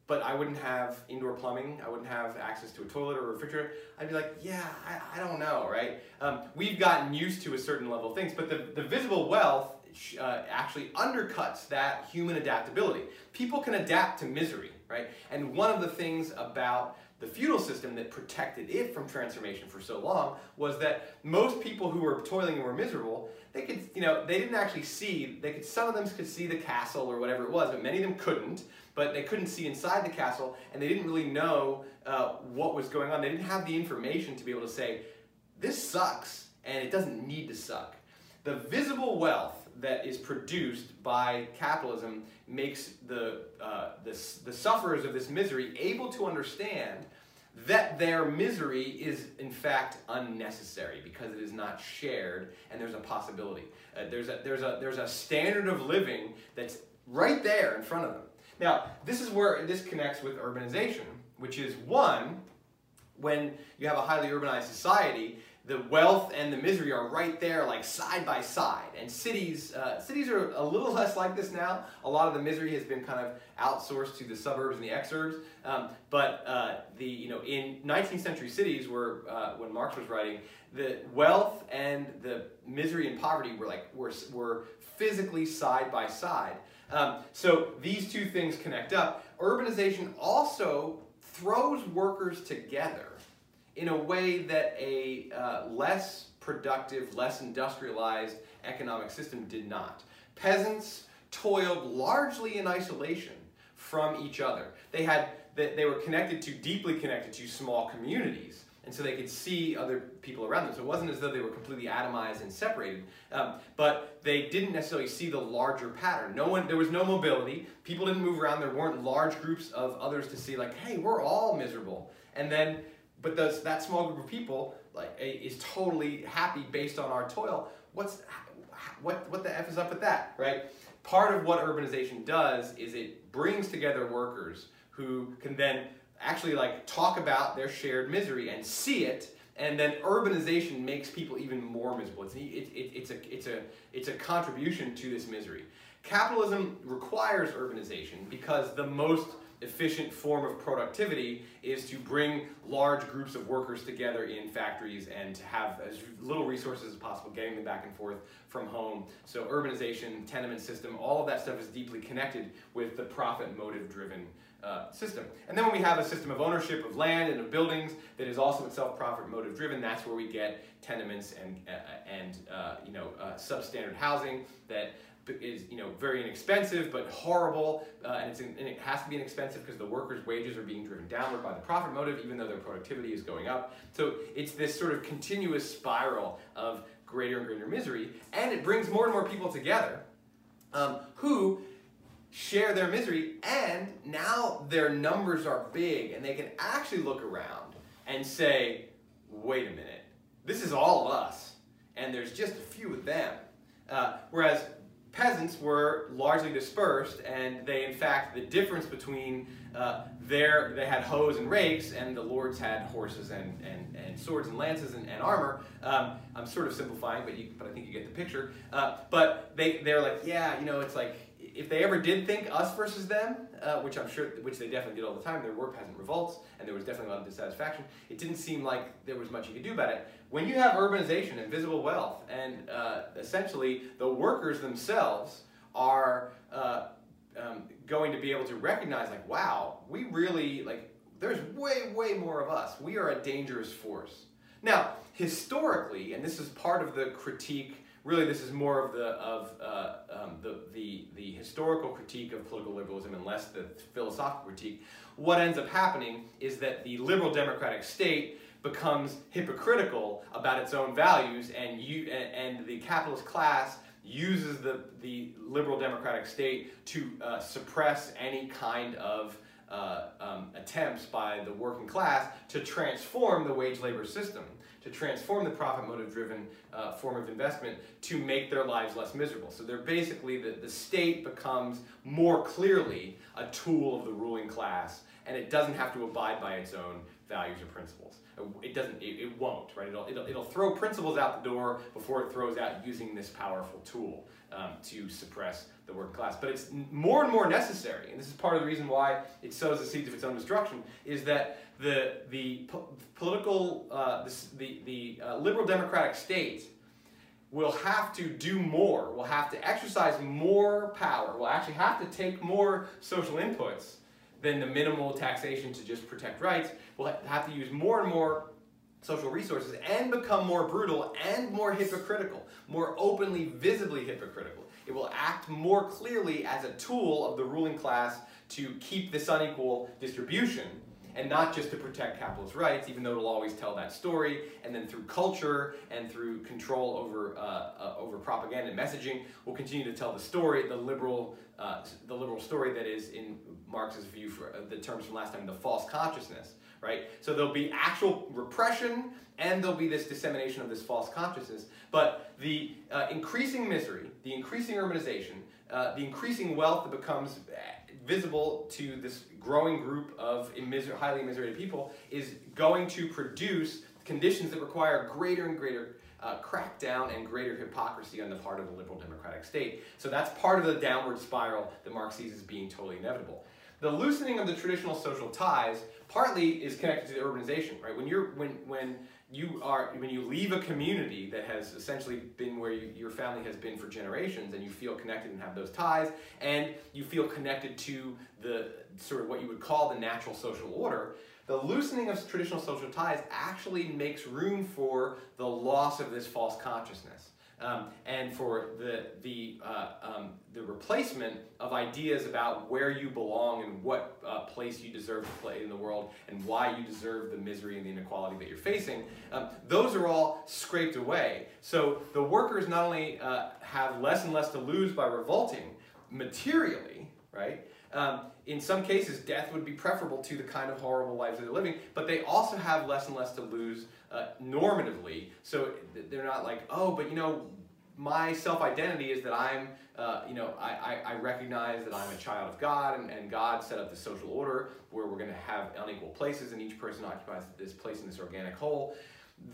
but I wouldn't have indoor plumbing, I wouldn't have access to a toilet or a refrigerator, I'd be like, yeah, I, I don't know, right? Um, we've gotten used to a certain level of things, but the, the visible wealth uh, actually undercuts that human adaptability. People can adapt to misery, right? And one of the things about the feudal system that protected it from transformation for so long was that most people who were toiling and were miserable, they could, you know, they didn't actually see, they could, some of them could see the castle or whatever it was, but many of them couldn't, but they couldn't see inside the castle and they didn't really know uh, what was going on. They didn't have the information to be able to say, this sucks and it doesn't need to suck. The visible wealth that is produced by capitalism makes the, uh, the, the sufferers of this misery able to understand that their misery is in fact unnecessary because it is not shared and there's a possibility. Uh, there's, a, there's, a, there's a standard of living that's right there in front of them. Now, this is where this connects with urbanization, which is one, when you have a highly urbanized society, the wealth and the misery are right there, like side by side. And cities, uh, cities are a little less like this now. A lot of the misery has been kind of outsourced to the suburbs and the exurbs. Um, but uh, the you know in 19th century cities, where uh, when Marx was writing, the wealth and the misery and poverty were like were were physically side by side. Um, so these two things connect up. Urbanization also throws workers together in a way that a uh, less productive, less industrialized economic system did not. Peasants toiled largely in isolation from each other. They had they were connected to deeply connected to small communities and so they could see other people around them. So it wasn't as though they were completely atomized and separated, um, but they didn't necessarily see the larger pattern. No one, there was no mobility. People didn't move around. There weren't large groups of others to see, like, hey, we're all miserable. And then but does that small group of people like is totally happy based on our toil? What's what what the f is up with that, right? Part of what urbanization does is it brings together workers who can then actually like talk about their shared misery and see it and then urbanization makes people even more miserable. It's, it, it, it's, a, it's, a, it's a contribution to this misery. Capitalism requires urbanization because the most efficient form of productivity is to bring large groups of workers together in factories and to have as little resources as possible getting them back and forth from home. So urbanization, tenement system, all of that stuff is deeply connected with the profit motive driven uh, system. And then when we have a system of ownership of land and of buildings that is also itself profit motive driven, that's where we get tenements and, uh, and uh, you know, uh, substandard housing that is you know very inexpensive but horrible, uh, and, in, and, it has to be inexpensive because the workers' wages are being driven downward by the profit motive, even though their productivity is going up. So it's this sort of continuous spiral of greater and greater misery, and it brings more and more people together um, who share their misery, and now their numbers are big, and they can actually look around and say, "Wait a minute, this is all of us." and there's just a few of them. Uh, whereas peasants were largely dispersed, and they, in fact, the difference between uh, their, they had hoes and rakes, and the lords had horses and, and, and swords and lances and, and armor. Um, I'm sort of simplifying, but, you, but I think you get the picture. Uh, but they, they're like, yeah, you know, it's like, if they ever did think us versus them, uh, which I'm sure, which they definitely did all the time, there were peasant revolts, and there was definitely a lot of dissatisfaction. It didn't seem like there was much you could do about it. When you have urbanization and visible wealth, and uh, essentially the workers themselves are uh, um, going to be able to recognize, like, wow, we really like. There's way, way more of us. We are a dangerous force. Now, historically, and this is part of the critique really this is more of the of uh, um, the, the the historical critique of political liberalism and less the philosophical critique. What ends up happening is that the liberal democratic state becomes hypocritical about its own values, and you and, the capitalist class uses the the liberal democratic state to uh, suppress any kind of uh, um, attempts by the working class to transform the wage labor system to transform the profit motive driven uh, form of investment to make their lives less miserable. So they're basically, the, the state becomes more clearly a tool of the ruling class and it doesn't have to abide by its own values or principles. It doesn't, it, it won't, right? It'll, it'll, it'll, throw principles out the door before it throws out using this powerful tool um, to suppress the working class. But it's more and more necessary, and this is part of the reason why it sows the seeds of its own destruction, is that the, the po political, uh, the, the uh, liberal democratic state will have to do more, will have to exercise more power, will actually have to take more social inputs than the minimal taxation to just protect rights. We'll have to use more and more social resources and become more brutal and more hypocritical, more openly, visibly hypocritical. It will act more clearly as a tool of the ruling class to keep this unequal distribution and not just to protect capitalist rights, even though it'll always tell that story. And then through culture and through control over uh, uh, over propaganda and messaging, will continue to tell the story, the liberal uh, the liberal story that is in Marx's view for uh, the terms from last time, the false consciousness, right? So there'll be actual repression and there'll be this dissemination of this false consciousness. But the uh, increasing misery, the increasing urbanization, uh, the increasing wealth that becomes visible to this growing group of immiser highly immiserated people is going to produce conditions that require greater and greater uh, crackdown and greater hypocrisy on the part of the liberal democratic state. So that's part of the downward spiral that Marx sees as being totally inevitable. The loosening of the traditional social ties partly is connected to the urbanization, right? When you're when when you are when you leave a community that has essentially been where you, your family has been for generations and you feel connected and have those ties and you feel connected to the sort of what you would call the natural social order the loosening of traditional social ties actually makes room for the loss of this false consciousness um, and for the, the, uh, um, the replacement of ideas about where you belong and what uh, place you deserve to play in the world and why you deserve the misery and the inequality that you're facing, um, those are all scraped away. So the workers not only uh, have less and less to lose by revolting materially, right? In some cases, death would be preferable to the kind of horrible lives they're living, but they also have less and less to lose uh, normatively. So they're not like, oh, but you know, my self-identity is that I'm, uh, you know, I, I, I, recognize that I'm a child of God, and, and God set up the social order where we're going to have unequal places, and each person occupies this place in this organic whole.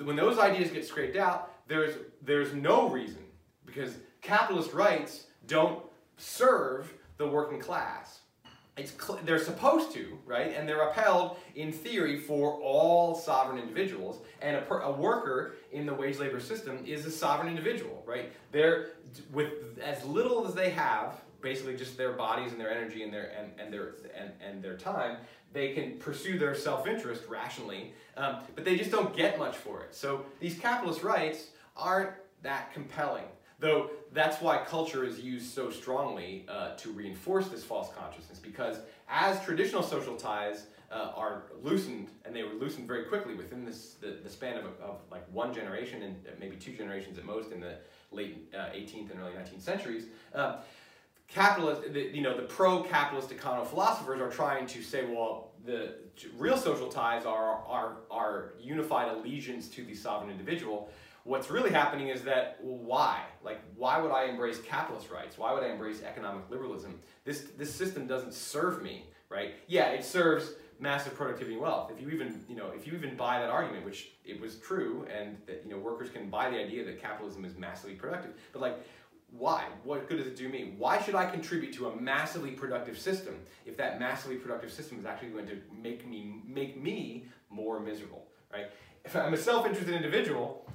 When those ideas get scraped out, there's there's no reason because capitalist rights don't serve the working class it's they're supposed to, right? And they're upheld in theory for all sovereign individuals. And a, a worker in the wage labor system is a sovereign individual, right? They're with as little as they have, basically just their bodies and their energy and their and, and their and, and their time, they can pursue their self-interest rationally, um, but they just don't get much for it. So these capitalist rights aren't that compelling. Though that's why culture is used so strongly uh, to reinforce this false consciousness, because as traditional social ties uh, are loosened, and they were loosened very quickly within this, the, the span of, of like one generation and maybe two generations at most in the late uh, 18th and early 19th centuries, uh, capitalist, the, you know, the pro-capitalist econo-philosophers are trying to say, well, the real social ties are, are, are unified allegiance to the sovereign individual, What's really happening is that, well, why? Like, why would I embrace capitalist rights? Why would I embrace economic liberalism? This, this system doesn't serve me, right? Yeah, it serves massive productivity and wealth. If you even, you know, if you even buy that argument, which it was true, and that, you know, workers can buy the idea that capitalism is massively productive, but like, why? What good does it do me? Why should I contribute to a massively productive system if that massively productive system is actually going to make me make me more miserable, right? If I'm a self-interested individual,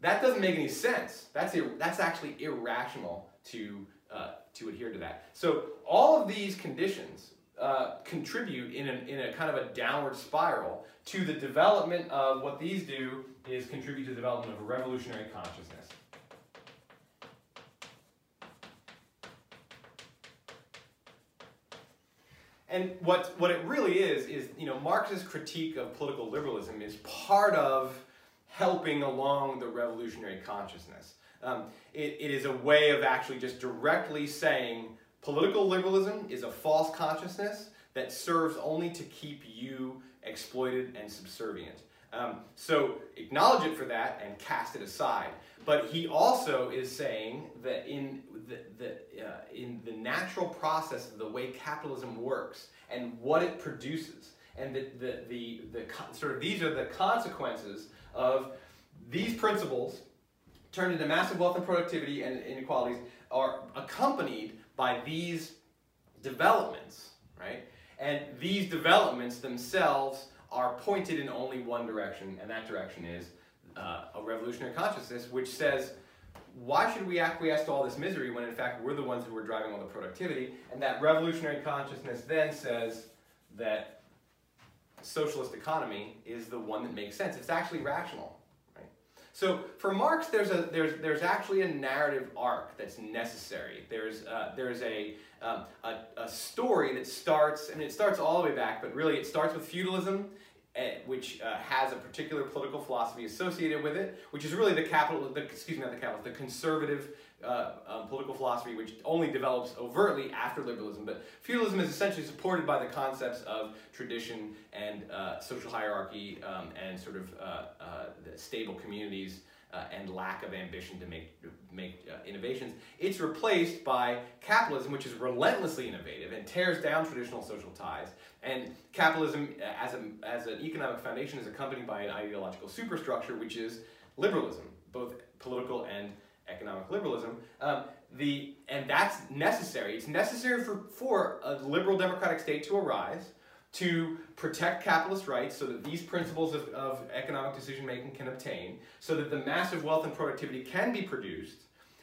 that doesn't make any sense. That's, that's actually irrational to, uh, to adhere to that. So all of these conditions uh, contribute in a, in a kind of a downward spiral to the development of what these do is contribute to the development of a revolutionary consciousness. And what, what it really is, is, you know, Marx's critique of political liberalism is part of helping along the revolutionary consciousness. Um, it, it is a way of actually just directly saying political liberalism is a false consciousness that serves only to keep you exploited and subservient. Um, so acknowledge it for that and cast it aside. But he also is saying that in the, the, uh, in the natural process of the way capitalism works and what it produces, and the, the, the, the sort of these are the consequences of these principles turned into massive wealth and productivity and inequalities are accompanied by these developments, right? And these developments themselves are pointed in only one direction, and that direction is uh, a revolutionary consciousness, which says, why should we acquiesce to all this misery when in fact we're the ones who are driving all the productivity? And that revolutionary consciousness then says that socialist economy is the one that makes sense. It's actually rational. Right? So for Marx, there's a there's there's actually a narrative arc that's necessary. There's uh, there's a, um, a, a story that starts. I mean, it starts all the way back, but really it starts with feudalism, uh, which uh, has a particular political philosophy associated with it, which is really the capital. The, excuse me, not the capital. The conservative uh, um, political philosophy, which only develops overtly after liberalism. But feudalism is essentially supported by the concepts of tradition and uh, social hierarchy um, and sort of uh, uh stable communities uh, and lack of ambition to make, make uh, innovations. It's replaced by capitalism, which is relentlessly innovative and tears down traditional social ties. And capitalism, as, a, as an economic foundation, is accompanied by an ideological superstructure, which is liberalism, both political and economic liberalism. Um, the, and that's necessary. It's necessary for, for a liberal democratic state to arise to protect capitalist rights so that these principles of, of economic decision making can obtain, so that the massive wealth and productivity can be produced,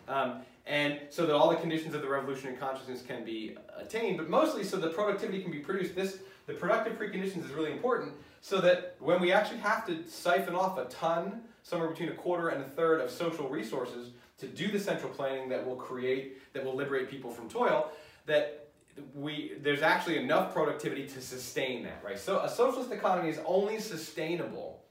um, and so that all the conditions of the revolutionary consciousness can be attained, but mostly so that productivity can be produced. This, the productive preconditions is really important so that when we actually have to siphon off a ton, somewhere between a quarter and a third of social resources to do the central planning that will create, that will liberate people from toil, that we there's actually enough productivity to sustain that, right? So a socialist economy is only sustainable.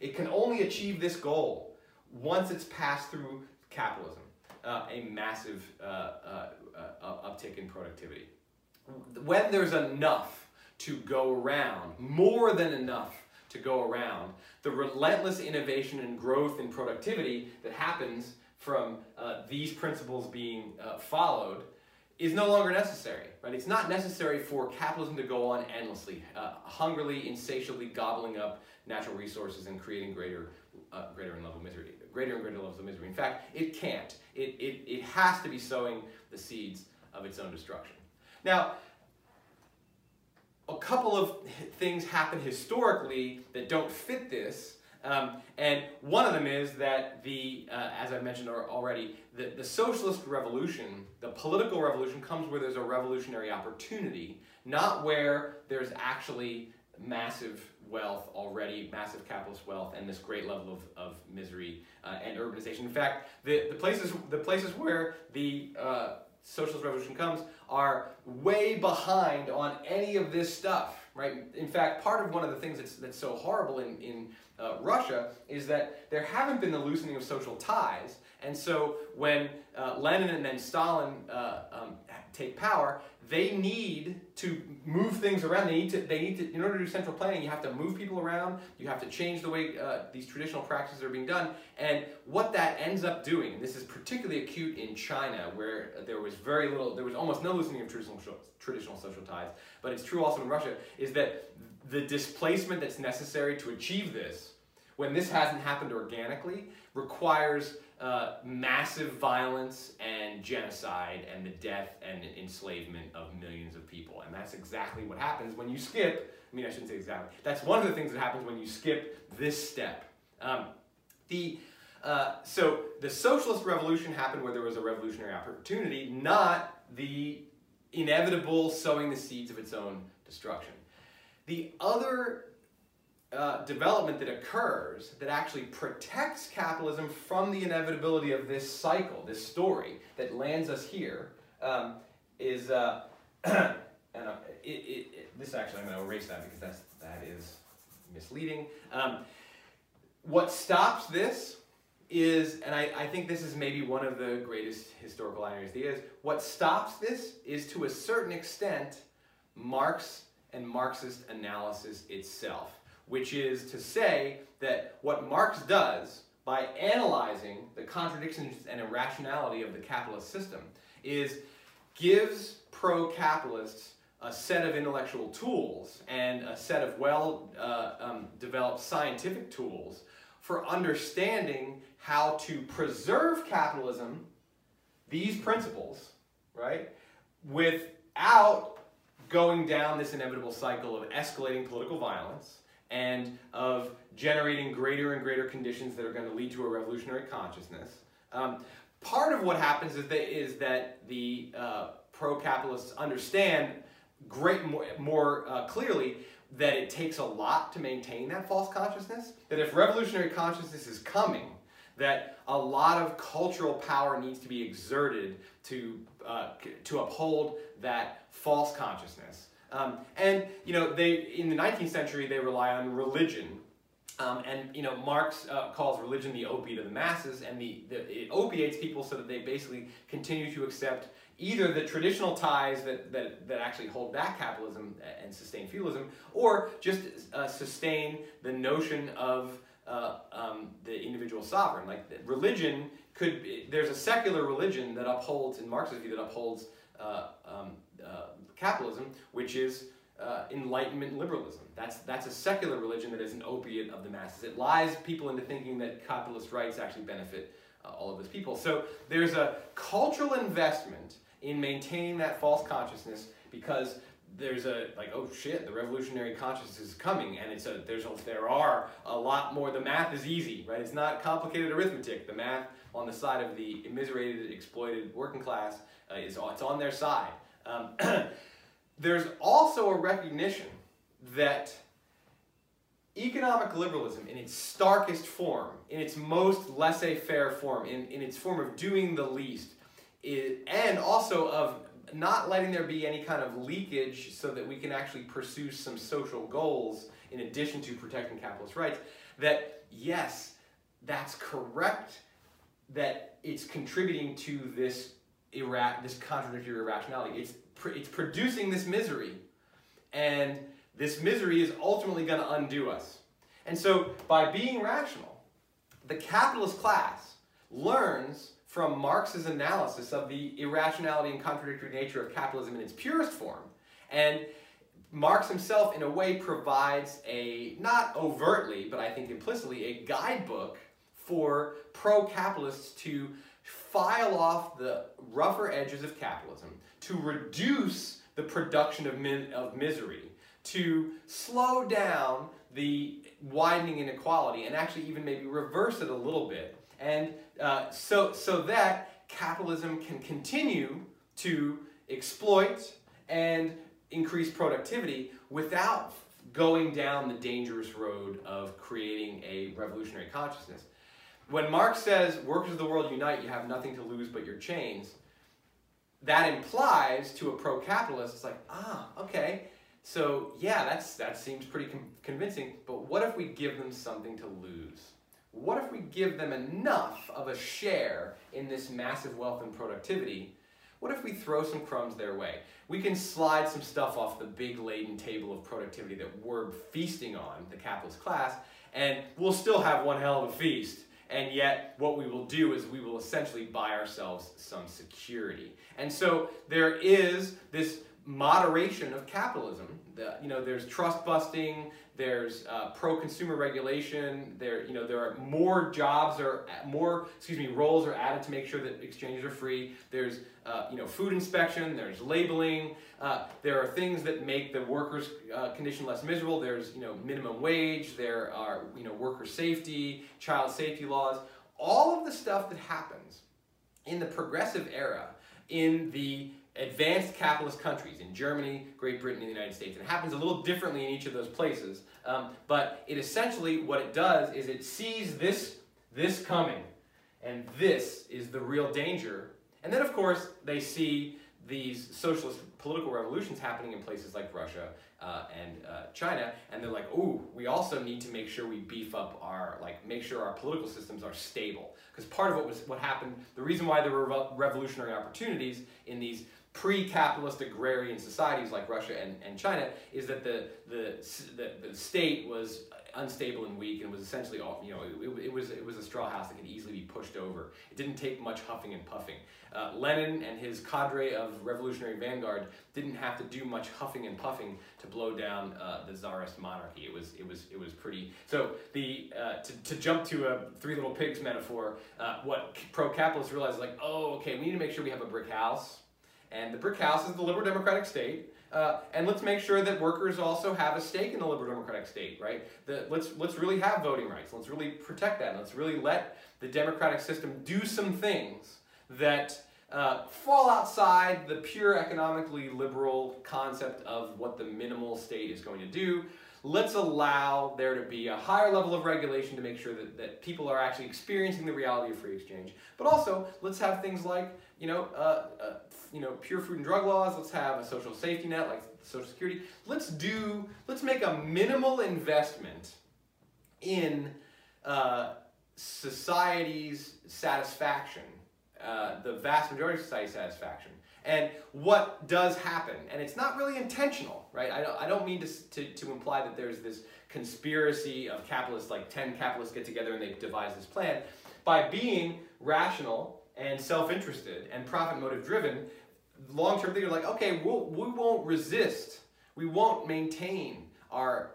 It can only achieve this goal once it's passed through capitalism, uh, a massive uh, uh, uh uptick in productivity. When there's enough to go around, more than enough to go around, the relentless innovation and growth in productivity that happens from uh, these principles being uh, followed is no longer necessary, right? It's not necessary for capitalism to go on endlessly, uh, hungrily, insatiably gobbling up natural resources and creating greater, uh, greater and level misery, greater and greater levels of misery. In fact, it can't. It, it, it has to be sowing the seeds of its own destruction. Now, a couple of things happen historically that don't fit this, um, and one of them is that the, uh, as I mentioned already, the, the socialist revolution, the political revolution comes where there's a revolutionary opportunity, not where there's actually massive wealth already, massive capitalist wealth, and this great level of, of misery uh, and urbanization. In fact, the, the, places, the places where the uh, socialist revolution comes are way behind on any of this stuff, right? In fact, part of one of the things that's, that's so horrible in, in uh, Russia is that there haven't been the loosening of social ties. And so when uh, Lenin and then Stalin uh, um, take power, they need to move things around. They need to, they need to, in order to do central planning, you have to move people around. You have to change the way uh, these traditional practices are being done. And what that ends up doing, and this is particularly acute in China, where there was very little, there was almost no loosening of traditional, traditional social ties, but it's true also in Russia, is that the displacement that's necessary to achieve this, when this hasn't happened organically, requires uh, massive violence and genocide and the death and enslavement of millions of people. And that's exactly what happens when you skip, I mean, I shouldn't say exactly, that's one of the things that happens when you skip this step. Um, the, uh, so the socialist revolution happened where there was a revolutionary opportunity, not the inevitable sowing the seeds of its own destruction. The other uh, development that occurs that actually protects capitalism from the inevitability of this cycle, this story that lands us here, um, is uh, and uh, it, it, it, this actually I'm going to erase that because that's that is misleading. Um, what stops this is, and I, I think this is maybe one of the greatest historical ideas. What stops this is to a certain extent Marx and Marxist analysis itself which is to say that what Marx does by analyzing the contradictions and irrationality of the capitalist system is gives pro-capitalists a set of intellectual tools and a set of well uh, um, scientific tools for understanding how to preserve capitalism, these principles, right, without going down this inevitable cycle of escalating political violence and of generating greater and greater conditions that are going to lead to a revolutionary consciousness. Um, part of what happens is that, is that the uh, pro-capitalists understand great more, more uh, clearly that it takes a lot to maintain that false consciousness. That if revolutionary consciousness is coming, that a lot of cultural power needs to be exerted to uh, to uphold that false consciousness. Um, and you know, they in the 19th century they rely on religion. Um, and you know, Marx uh, calls religion the opiate of the masses, and the, the, it opiates people so that they basically continue to accept either the traditional ties that, that, that actually hold back capitalism and sustain feudalism, or just uh, sustain the notion of uh, um, the individual sovereign. Like religion could, be, there's a secular religion that upholds, in Marx's view, that upholds uh, um, uh, capitalism, which is uh, Enlightenment liberalism. That's, that's a secular religion that is an opiate of the masses. It lies people into thinking that capitalist rights actually benefit uh, all of those people. So there's a cultural investment in maintaining that false consciousness because there's a like oh shit the revolutionary consciousness is coming and it's a there's a, there are a lot more the math is easy right it's not complicated arithmetic the math on the side of the immiserated exploited working class uh, is it's on their side um, there's also a recognition that economic liberalism in its starkest form in its most laissez-faire form in, in its form of doing the least and also of not letting there be any kind of leakage so that we can actually pursue some social goals in addition to protecting capitalist rights, that yes, that's correct, that it's contributing to this, ira- this contradictory irrationality. It's, it's producing this misery, and this misery is ultimately going to undo us. And so, by being rational, the capitalist class learns from Marx's analysis of the irrationality and contradictory nature of capitalism in its purest form. And Marx himself, in a way, provides a, not overtly, but I think implicitly, a guidebook for pro capitalists to file off the rougher edges of capitalism, to reduce the production of, mi of misery, to slow down the widening inequality, and actually even maybe reverse it a little bit and uh, so, so that capitalism can continue to exploit and increase productivity without going down the dangerous road of creating a revolutionary consciousness. When Marx says, workers of the world unite, you have nothing to lose but your chains, that implies to a pro-capitalist, it's like, ah, okay, so yeah, that's, that seems pretty convincing, but what if we give them something to lose? What if we give them enough of a share in this massive wealth and productivity? What if we throw some crumbs their way? We can slide some stuff off the big laden table of productivity that we're feasting on, the capitalist class, and we'll still have one hell of a feast. And yet, what we will do is we will essentially buy ourselves some security. And so there is this moderation of capitalism. The, you know, there's trust busting, there's uh, pro-consumer regulation. There, you know, there are more jobs or more, excuse me, roles are added to make sure that exchanges are free. There's, uh, you know, food inspection. There's labeling. Uh, there are things that make the workers' uh, condition less miserable. There's, you know, minimum wage. There are, you know, worker safety, child safety laws. All of the stuff that happens in the progressive era in the advanced capitalist countries in Germany, Great Britain, and the United States. And it happens a little differently in each of those places. Um, but it essentially, what it does is it sees this, this coming. And this is the real danger. And then, of course, they see these socialist political revolutions happening in places like Russia uh, and uh, China, and they're like, "Ooh, we also need to make sure we beef up our like make sure our political systems are stable." Because part of what was what happened, the reason why there were revolutionary opportunities in these pre-capitalist agrarian societies like Russia and, and China is that the, the, the, the, state was unstable and weak and was essentially all you know it, it, was it was a straw house that could easily be pushed over. It didn't take much huffing and puffing. Uh, lenin and his cadre of revolutionary vanguard didn't have to do much huffing and puffing to blow down uh, the czarist monarchy. It was it was it was pretty so the uh, to, to jump to a three little pigs metaphor uh, what pro-capitalists realized like oh okay we need to make sure we have a brick house and the brick house is the liberal democratic state uh, and let's make sure that workers also have a stake in the liberal democratic state, right? The, let's, let's really have voting rights. Let's really protect that. Let's really let the democratic system do some things that uh, fall outside the pure economically liberal concept of what the minimal state is going to do. Let's allow there to be a higher level of regulation to make sure that, that people are actually experiencing the reality of free exchange. But also, let's have things like, you know, uh, uh, you know, pure food and drug laws. Let's have a social safety net like Social Security. Let's do, let's make a minimal investment in uh, society's satisfaction, uh, the vast majority of society's satisfaction. And what does happen, and it's not really intentional, right? I don't, I don't mean to, to, to imply that there's this conspiracy of capitalists, like 10 capitalists get together and they devise this plan. By being rational and self-interested and profit motive driven, long-term thinking, like, okay, we'll, we won't resist, we won't maintain our,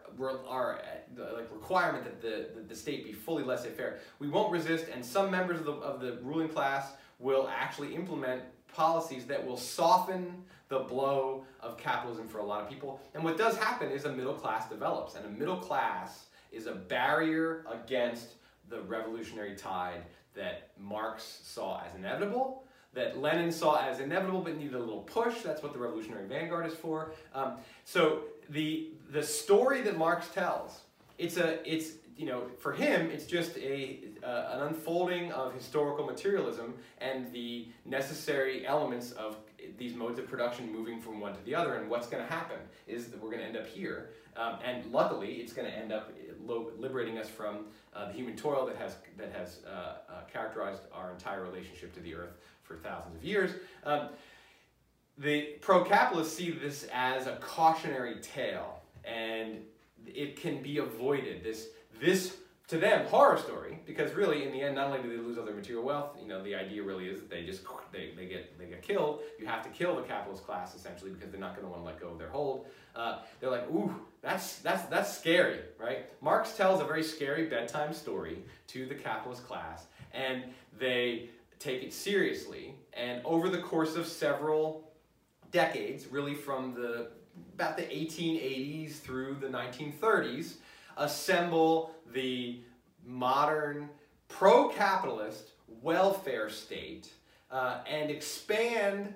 our uh, like requirement that the, the, the state be fully laissez-faire. We won't resist, and some members of the, of the ruling class will actually implement policies that will soften the blow of capitalism for a lot of people. And what does happen is a middle class develops, and a middle class is a barrier against the revolutionary tide that Marx saw as inevitable that Lenin saw as inevitable but needed a little push. That's what the Revolutionary Vanguard is for. Um, so the the story that Marx tells, it's a it's you know for him it's just a uh, an unfolding of historical materialism and the necessary elements of these modes of production moving from one to the other. And what's going to happen is that we're going to end up here. Um, and luckily, it's going to end up liberating us from uh, the human toil that has that has uh, uh, characterized our entire relationship to the earth for thousands of years. Um, the pro-capitalists see this as a cautionary tale, and it can be avoided. This, this to them, horror story, because really, in the end, not only do they lose all their material wealth, you know, the idea really is that they just, they, they, get, they get killed. You have to kill the capitalist class, essentially, because they're not going to want to let go of their hold. Uh, they're like, ooh, that's, that's, that's scary, right? Marx tells a very scary bedtime story to the capitalist class, and they take it seriously. And over the course of several decades, really from the about the 1880s through the 1930s, assemble the modern pro-capitalist welfare state uh, and expand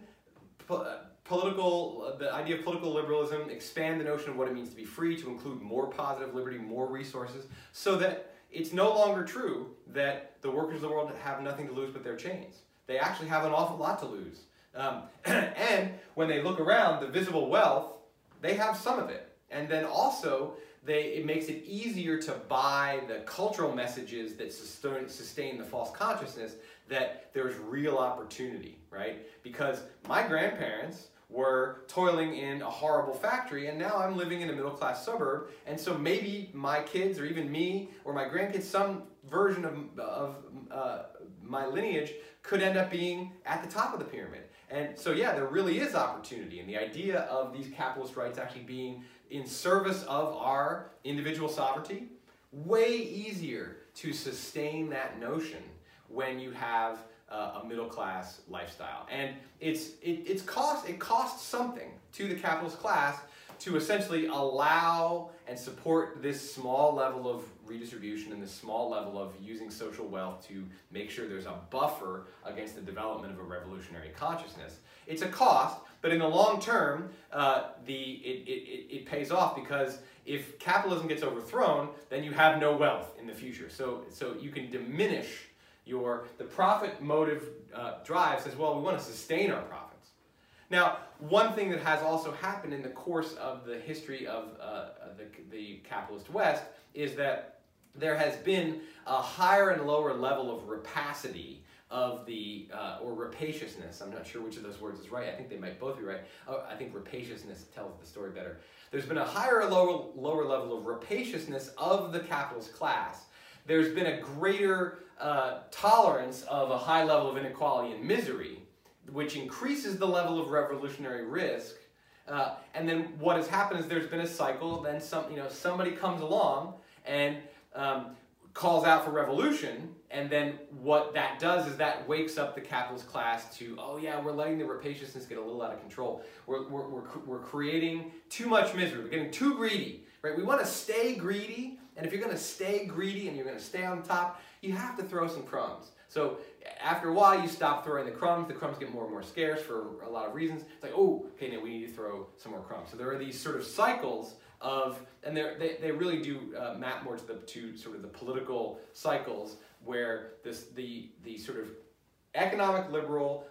po uh, political, uh, the idea of political liberalism, expand the notion of what it means to be free to include more positive liberty, more resources, so that it's no longer true that the workers of the world have nothing to lose but their chains. They actually have an awful lot to lose. Um, and when they look around, the visible wealth, they have some of it. And then also, they, it makes it easier to buy the cultural messages that sustain, sustain the false consciousness that there's real opportunity, right? Because my grandparents were toiling in a horrible factory and now I'm living in a middle class suburb and so maybe my kids or even me or my grandkids some version of, of uh, my lineage could end up being at the top of the pyramid and so yeah there really is opportunity and the idea of these capitalist rights actually being in service of our individual sovereignty way easier to sustain that notion when you have uh, a middle class lifestyle. And it's, it, it's cost, it costs something to the capitalist class to essentially allow and support this small level of redistribution and this small level of using social wealth to make sure there's a buffer against the development of a revolutionary consciousness. It's a cost, but in the long term, uh, the, it, it, it pays off because if capitalism gets overthrown, then you have no wealth in the future. So, so you can diminish your, the profit motive uh, drive says, well, we want to sustain our profits. Now, one thing that has also happened in the course of the history of uh, the, the capitalist West is that there has been a higher and lower level of rapacity of the, uh, or rapaciousness, I'm not sure which of those words is right, I think they might both be right. Oh, I think rapaciousness tells the story better. There's been a higher or lower, lower level of rapaciousness of the capitalist class. There's been a greater uh, tolerance of a high level of inequality and misery, which increases the level of revolutionary risk. Uh, and then what has happened is there's been a cycle. Then some, you know, somebody comes along and um, calls out for revolution, and then what that does is that wakes up the capitalist class to, oh yeah, we're letting the rapaciousness get a little out of control. We're, we're, we're, we're creating too much misery. We're getting too greedy, right? We want to stay greedy, and if you're going to stay greedy and you're going to stay on top, you have to throw some crumbs. So after a while, you stop throwing the crumbs. The crumbs get more and more scarce for a lot of reasons. It's like, oh, okay, now we need to throw some more crumbs. So there are these sort of cycles of, and they they really do uh, map more to the to sort of the political cycles where this the the sort of economic liberal,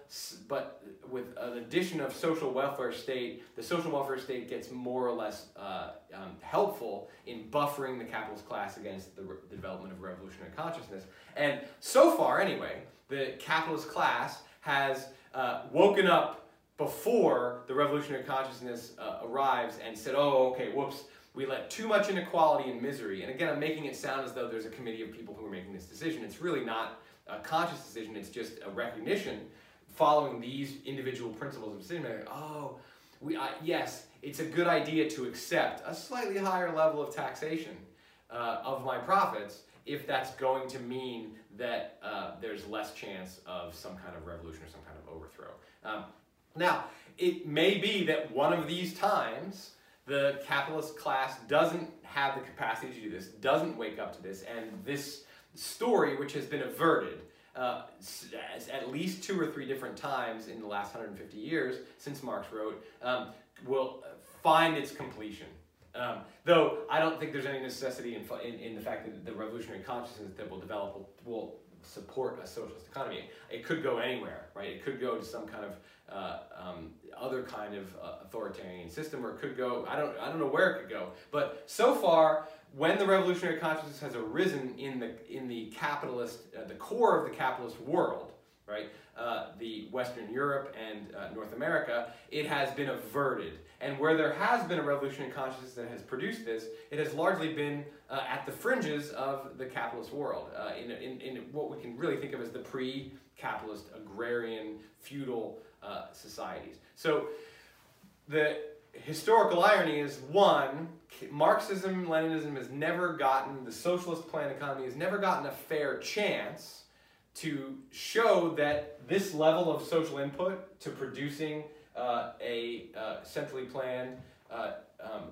but with an addition of social welfare state, the social welfare state gets more or less uh, um, helpful in buffering the capitalist class against the, the development of revolutionary consciousness. And so far, anyway, the capitalist class has uh, woken up before the revolutionary consciousness uh, arrives and said, oh, okay, whoops, we let too much inequality and misery. And again, I'm making it sound as though there's a committee of people who are making this decision. It's really not a conscious decision, it's just a recognition following these individual principles of decision making. Oh, we, yes, it's a good idea to accept a slightly higher level of taxation uh, of my profits if that's going to mean that uh, there's less chance of some kind of revolution or some kind of overthrow. Um, now, it may be that one of these times the capitalist class doesn't have the capacity to do this, doesn't wake up to this, and this story, which has been averted uh, at least two or three different times in the last 150 years since Marx wrote, um, will find its completion. Um, though I don't think there's any necessity in, in, in, the fact that the revolutionary consciousness that will develop will, will support a socialist economy. It could go anywhere, right? It could go to some kind of uh, um, other kind of uh, authoritarian system, or it could go, I don't, I don't know where it could go. But so far, when the revolutionary consciousness has arisen in the, in the capitalist, uh, the core of the capitalist world, right, uh, the Western Europe and uh, North America, it has been averted. And where there has been a revolutionary consciousness that has produced this, it has largely been uh, at the fringes of the capitalist world, uh, in, in, in what we can really think of as the pre-capitalist, agrarian, feudal uh, societies. So the historical irony is one, Marxism, Leninism has never gotten, the socialist plan economy has never gotten a fair chance to show that this level of social input to producing uh, a uh, centrally planned uh, um,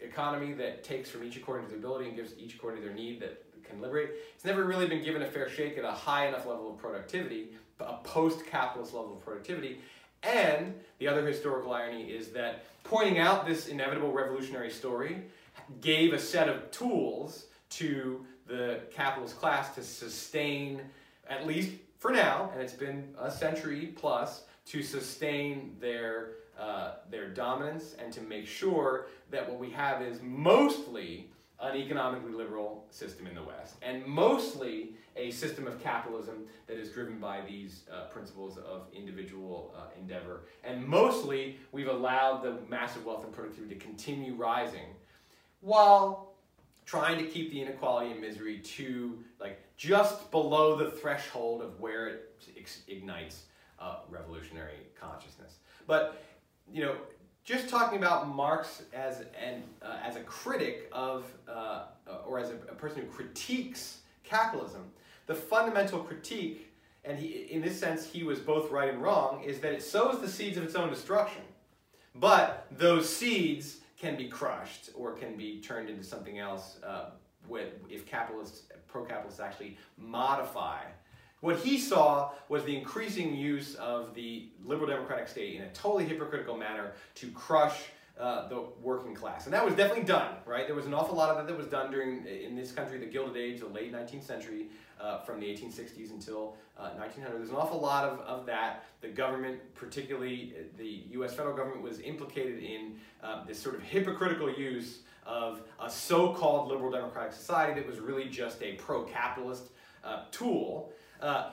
economy that takes from each according to their ability and gives each according to their need that can liberate. It's never really been given a fair shake at a high enough level of productivity, a post-capitalist level of productivity. And the other historical irony is that pointing out this inevitable revolutionary story gave a set of tools to the capitalist class to sustain, at least for now, and it's been a century plus, to sustain their, uh, their dominance and to make sure that what we have is mostly an economically liberal system in the West, and mostly a system of capitalism that is driven by these uh, principles of individual uh, endeavor. And mostly, we've allowed the massive wealth and productivity to continue rising while trying to keep the inequality and misery to like just below the threshold of where it ignites uh, revolutionary consciousness. But, you know, just talking about Marx as an uh, as a critic of uh, or as a, a, person who critiques capitalism, the fundamental critique, and he, in this sense he was both right and wrong, is that it sows the seeds of its own destruction. But those seeds can be crushed or can be turned into something else uh, with, if capitalists, pro-capitalists actually modify what he saw was the increasing use of the liberal democratic state in a totally hypocritical manner to crush uh, the working class. And that was definitely done, right? There was an awful lot of that that was done during, in this country, the Gilded Age, the late 19th century, uh, from the 1860s until uh, 1900. There's an awful lot of, of that. The government, particularly uh, the US federal government, was implicated in uh, this sort of hypocritical use of a so-called liberal democratic society that was really just a pro-capitalist uh, tool uh,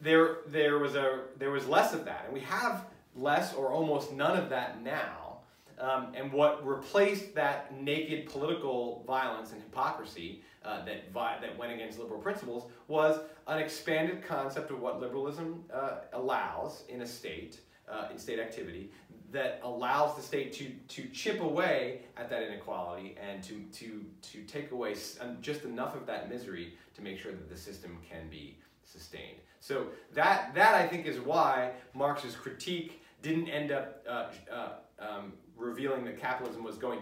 there, there, was a, there was less of that, and we have less or almost none of that now. Um, and what replaced that naked political violence and hypocrisy uh, that, that went against liberal principles was an expanded concept of what liberalism uh, allows in a state, uh, in state activity, that allows the state to, to chip away at that inequality and to, to, to take away just enough of that misery to make sure that the system can be sustained. So that, that I think is why Marx's critique didn't end up uh, uh, um, revealing that capitalism was going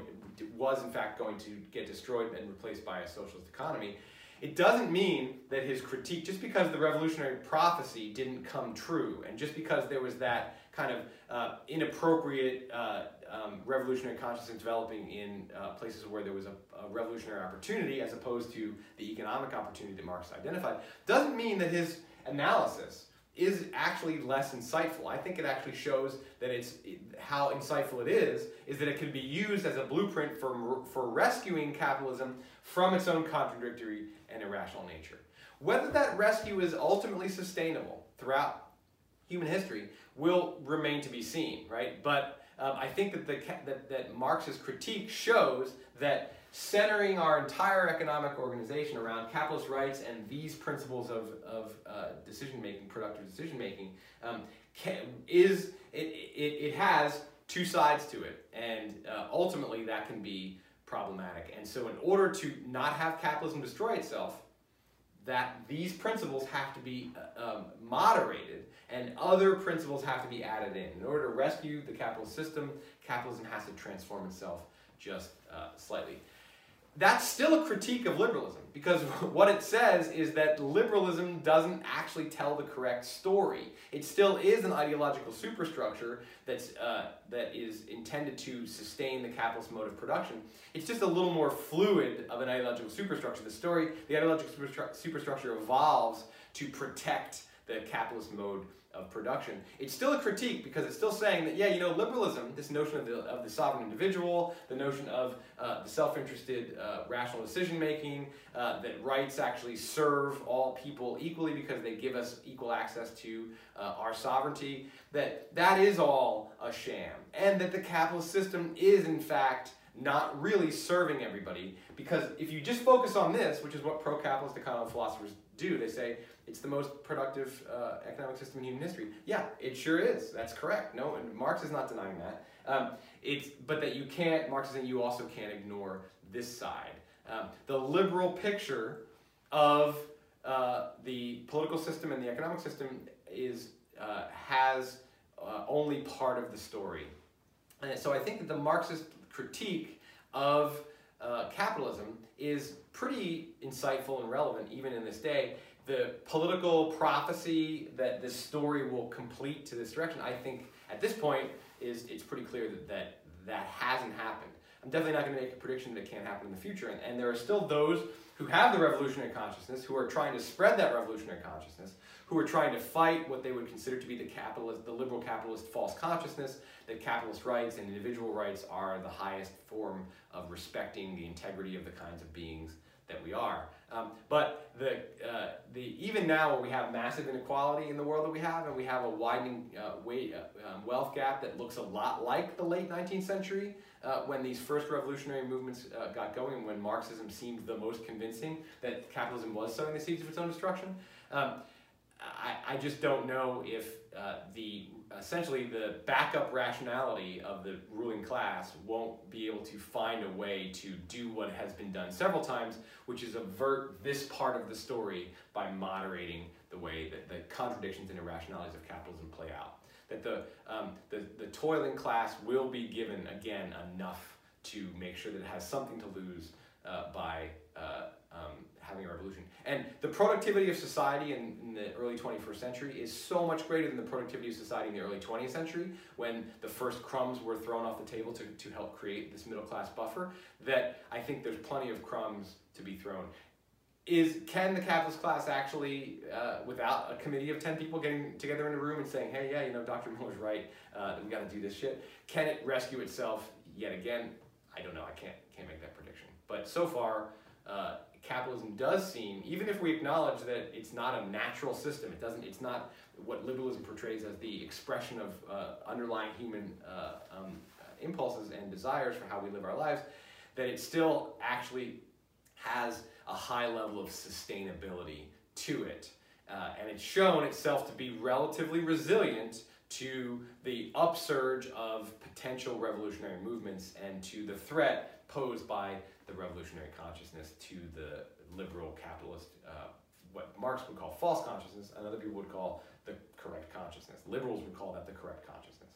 was in fact going to get destroyed and replaced by a socialist economy. It doesn't mean that his critique, just because the revolutionary prophecy didn't come true, and just because there was that kind of uh, inappropriate uh, um, revolutionary consciousness developing in uh, places where there was a, a, revolutionary opportunity as opposed to the economic opportunity that Marx identified, doesn't mean that his analysis is actually less insightful. I think it actually shows that it's how insightful it is, is that it can be used as a blueprint for, for rescuing capitalism from its own contradictory and irrational nature. Whether that rescue is ultimately sustainable throughout human history will remain to be seen, right? But um, I think that, the, that, that Marx's critique shows that centering our entire economic organization around capitalist rights and these principles of, of uh, decision making, productive decision making, um, is it, it, it has two sides to it, and uh, ultimately that can be problematic. And so, in order to not have capitalism destroy itself, that these principles have to be uh, um, moderated and other principles have to be added in. In order to rescue the capitalist system, capitalism has to transform itself just uh, slightly that's still a critique of liberalism because what it says is that liberalism doesn't actually tell the correct story. It still is an ideological superstructure that's, uh, that is intended to sustain the capitalist mode of production. It's just a little more fluid of an ideological superstructure. The story, the ideological superstructure evolves to protect the capitalist mode of production. It's still a critique because it's still saying that, yeah, you know, liberalism, this notion of the, of the sovereign individual, the notion of uh, the self-interested uh, rational decision making, uh, that rights actually serve all people equally because they give us equal access to uh, our sovereignty, that that is all a sham. And that the capitalist system is, in fact, not really serving everybody because if you just focus on this, which is what pro-capitalist economic philosophers do, they say, it's the most productive uh, economic system in human history. Yeah, it sure is. That's correct. No, and Marx is not denying that. Um, it's, but that you can't, Marx is saying you also can't ignore this side. Um, the liberal picture of uh, the political system and the economic system is, uh, has uh, only part of the story. And so I think that the Marxist critique of uh, capitalism is pretty insightful and relevant even in this day the political prophecy that this story will complete to this direction, I think at this point is it's pretty clear that that, that hasn't happened. I'm definitely not going to make a prediction that it can't happen in the future. And, and there are still those who have the revolutionary consciousness, who are trying to spread that revolutionary consciousness, who are trying to fight what they would consider to be the capitalist, the liberal capitalist false consciousness that capitalist rights and individual rights are the highest form of respecting the integrity of the kinds of beings that we are. Um, but the, uh, the, even now where we have massive inequality in the world that we have and we have a widening uh, weight, uh, um, wealth gap that looks a lot like the late 19th century uh, when these first revolutionary movements uh, got going, when Marxism seemed the most convincing that capitalism was sowing the seeds of its own destruction. Um, I, I just don't know if uh, the essentially the backup rationality of the ruling class won't be able to find a way to do what has been done several times, which is avert this part of the story by moderating the way that the contradictions and irrationalities of capitalism play out. That the, um, the, the toiling class will be given, again, enough to make sure that it has something to lose uh, by uh, um, having a revolution. And the productivity of society in, in, the early 21st century is so much greater than the productivity of society in the early 20th century when the first crumbs were thrown off the table to, to help create this middle class buffer that I think there's plenty of crumbs to be thrown. Is can the capitalist class actually, uh, without a committee of 10 people getting together in a room and saying, hey, yeah, you know, Dr. Miller's right, uh, we got to do this shit, can it rescue itself yet again? I don't know, I can't, can't make that prediction. But so far, uh, capitalism does seem, even if we acknowledge that it's not a natural system, it doesn't, it's not what liberalism portrays as the expression of uh, underlying human uh, um, impulses and desires for how we live our lives, that it still actually has a high level of sustainability to it. Uh, and it's shown itself to be relatively resilient to the upsurge of potential revolutionary movements and to the threat posed by the revolutionary consciousness to the liberal capitalist, uh, what Marx would call false consciousness, and other people would call the correct consciousness. Liberals would call that the correct consciousness.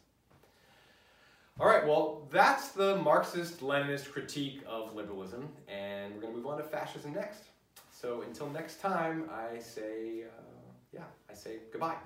All right, well, that's the Marxist-Leninist critique of liberalism, and we're going to move on to fascism next. So until next time, I say, uh, yeah, I say goodbye.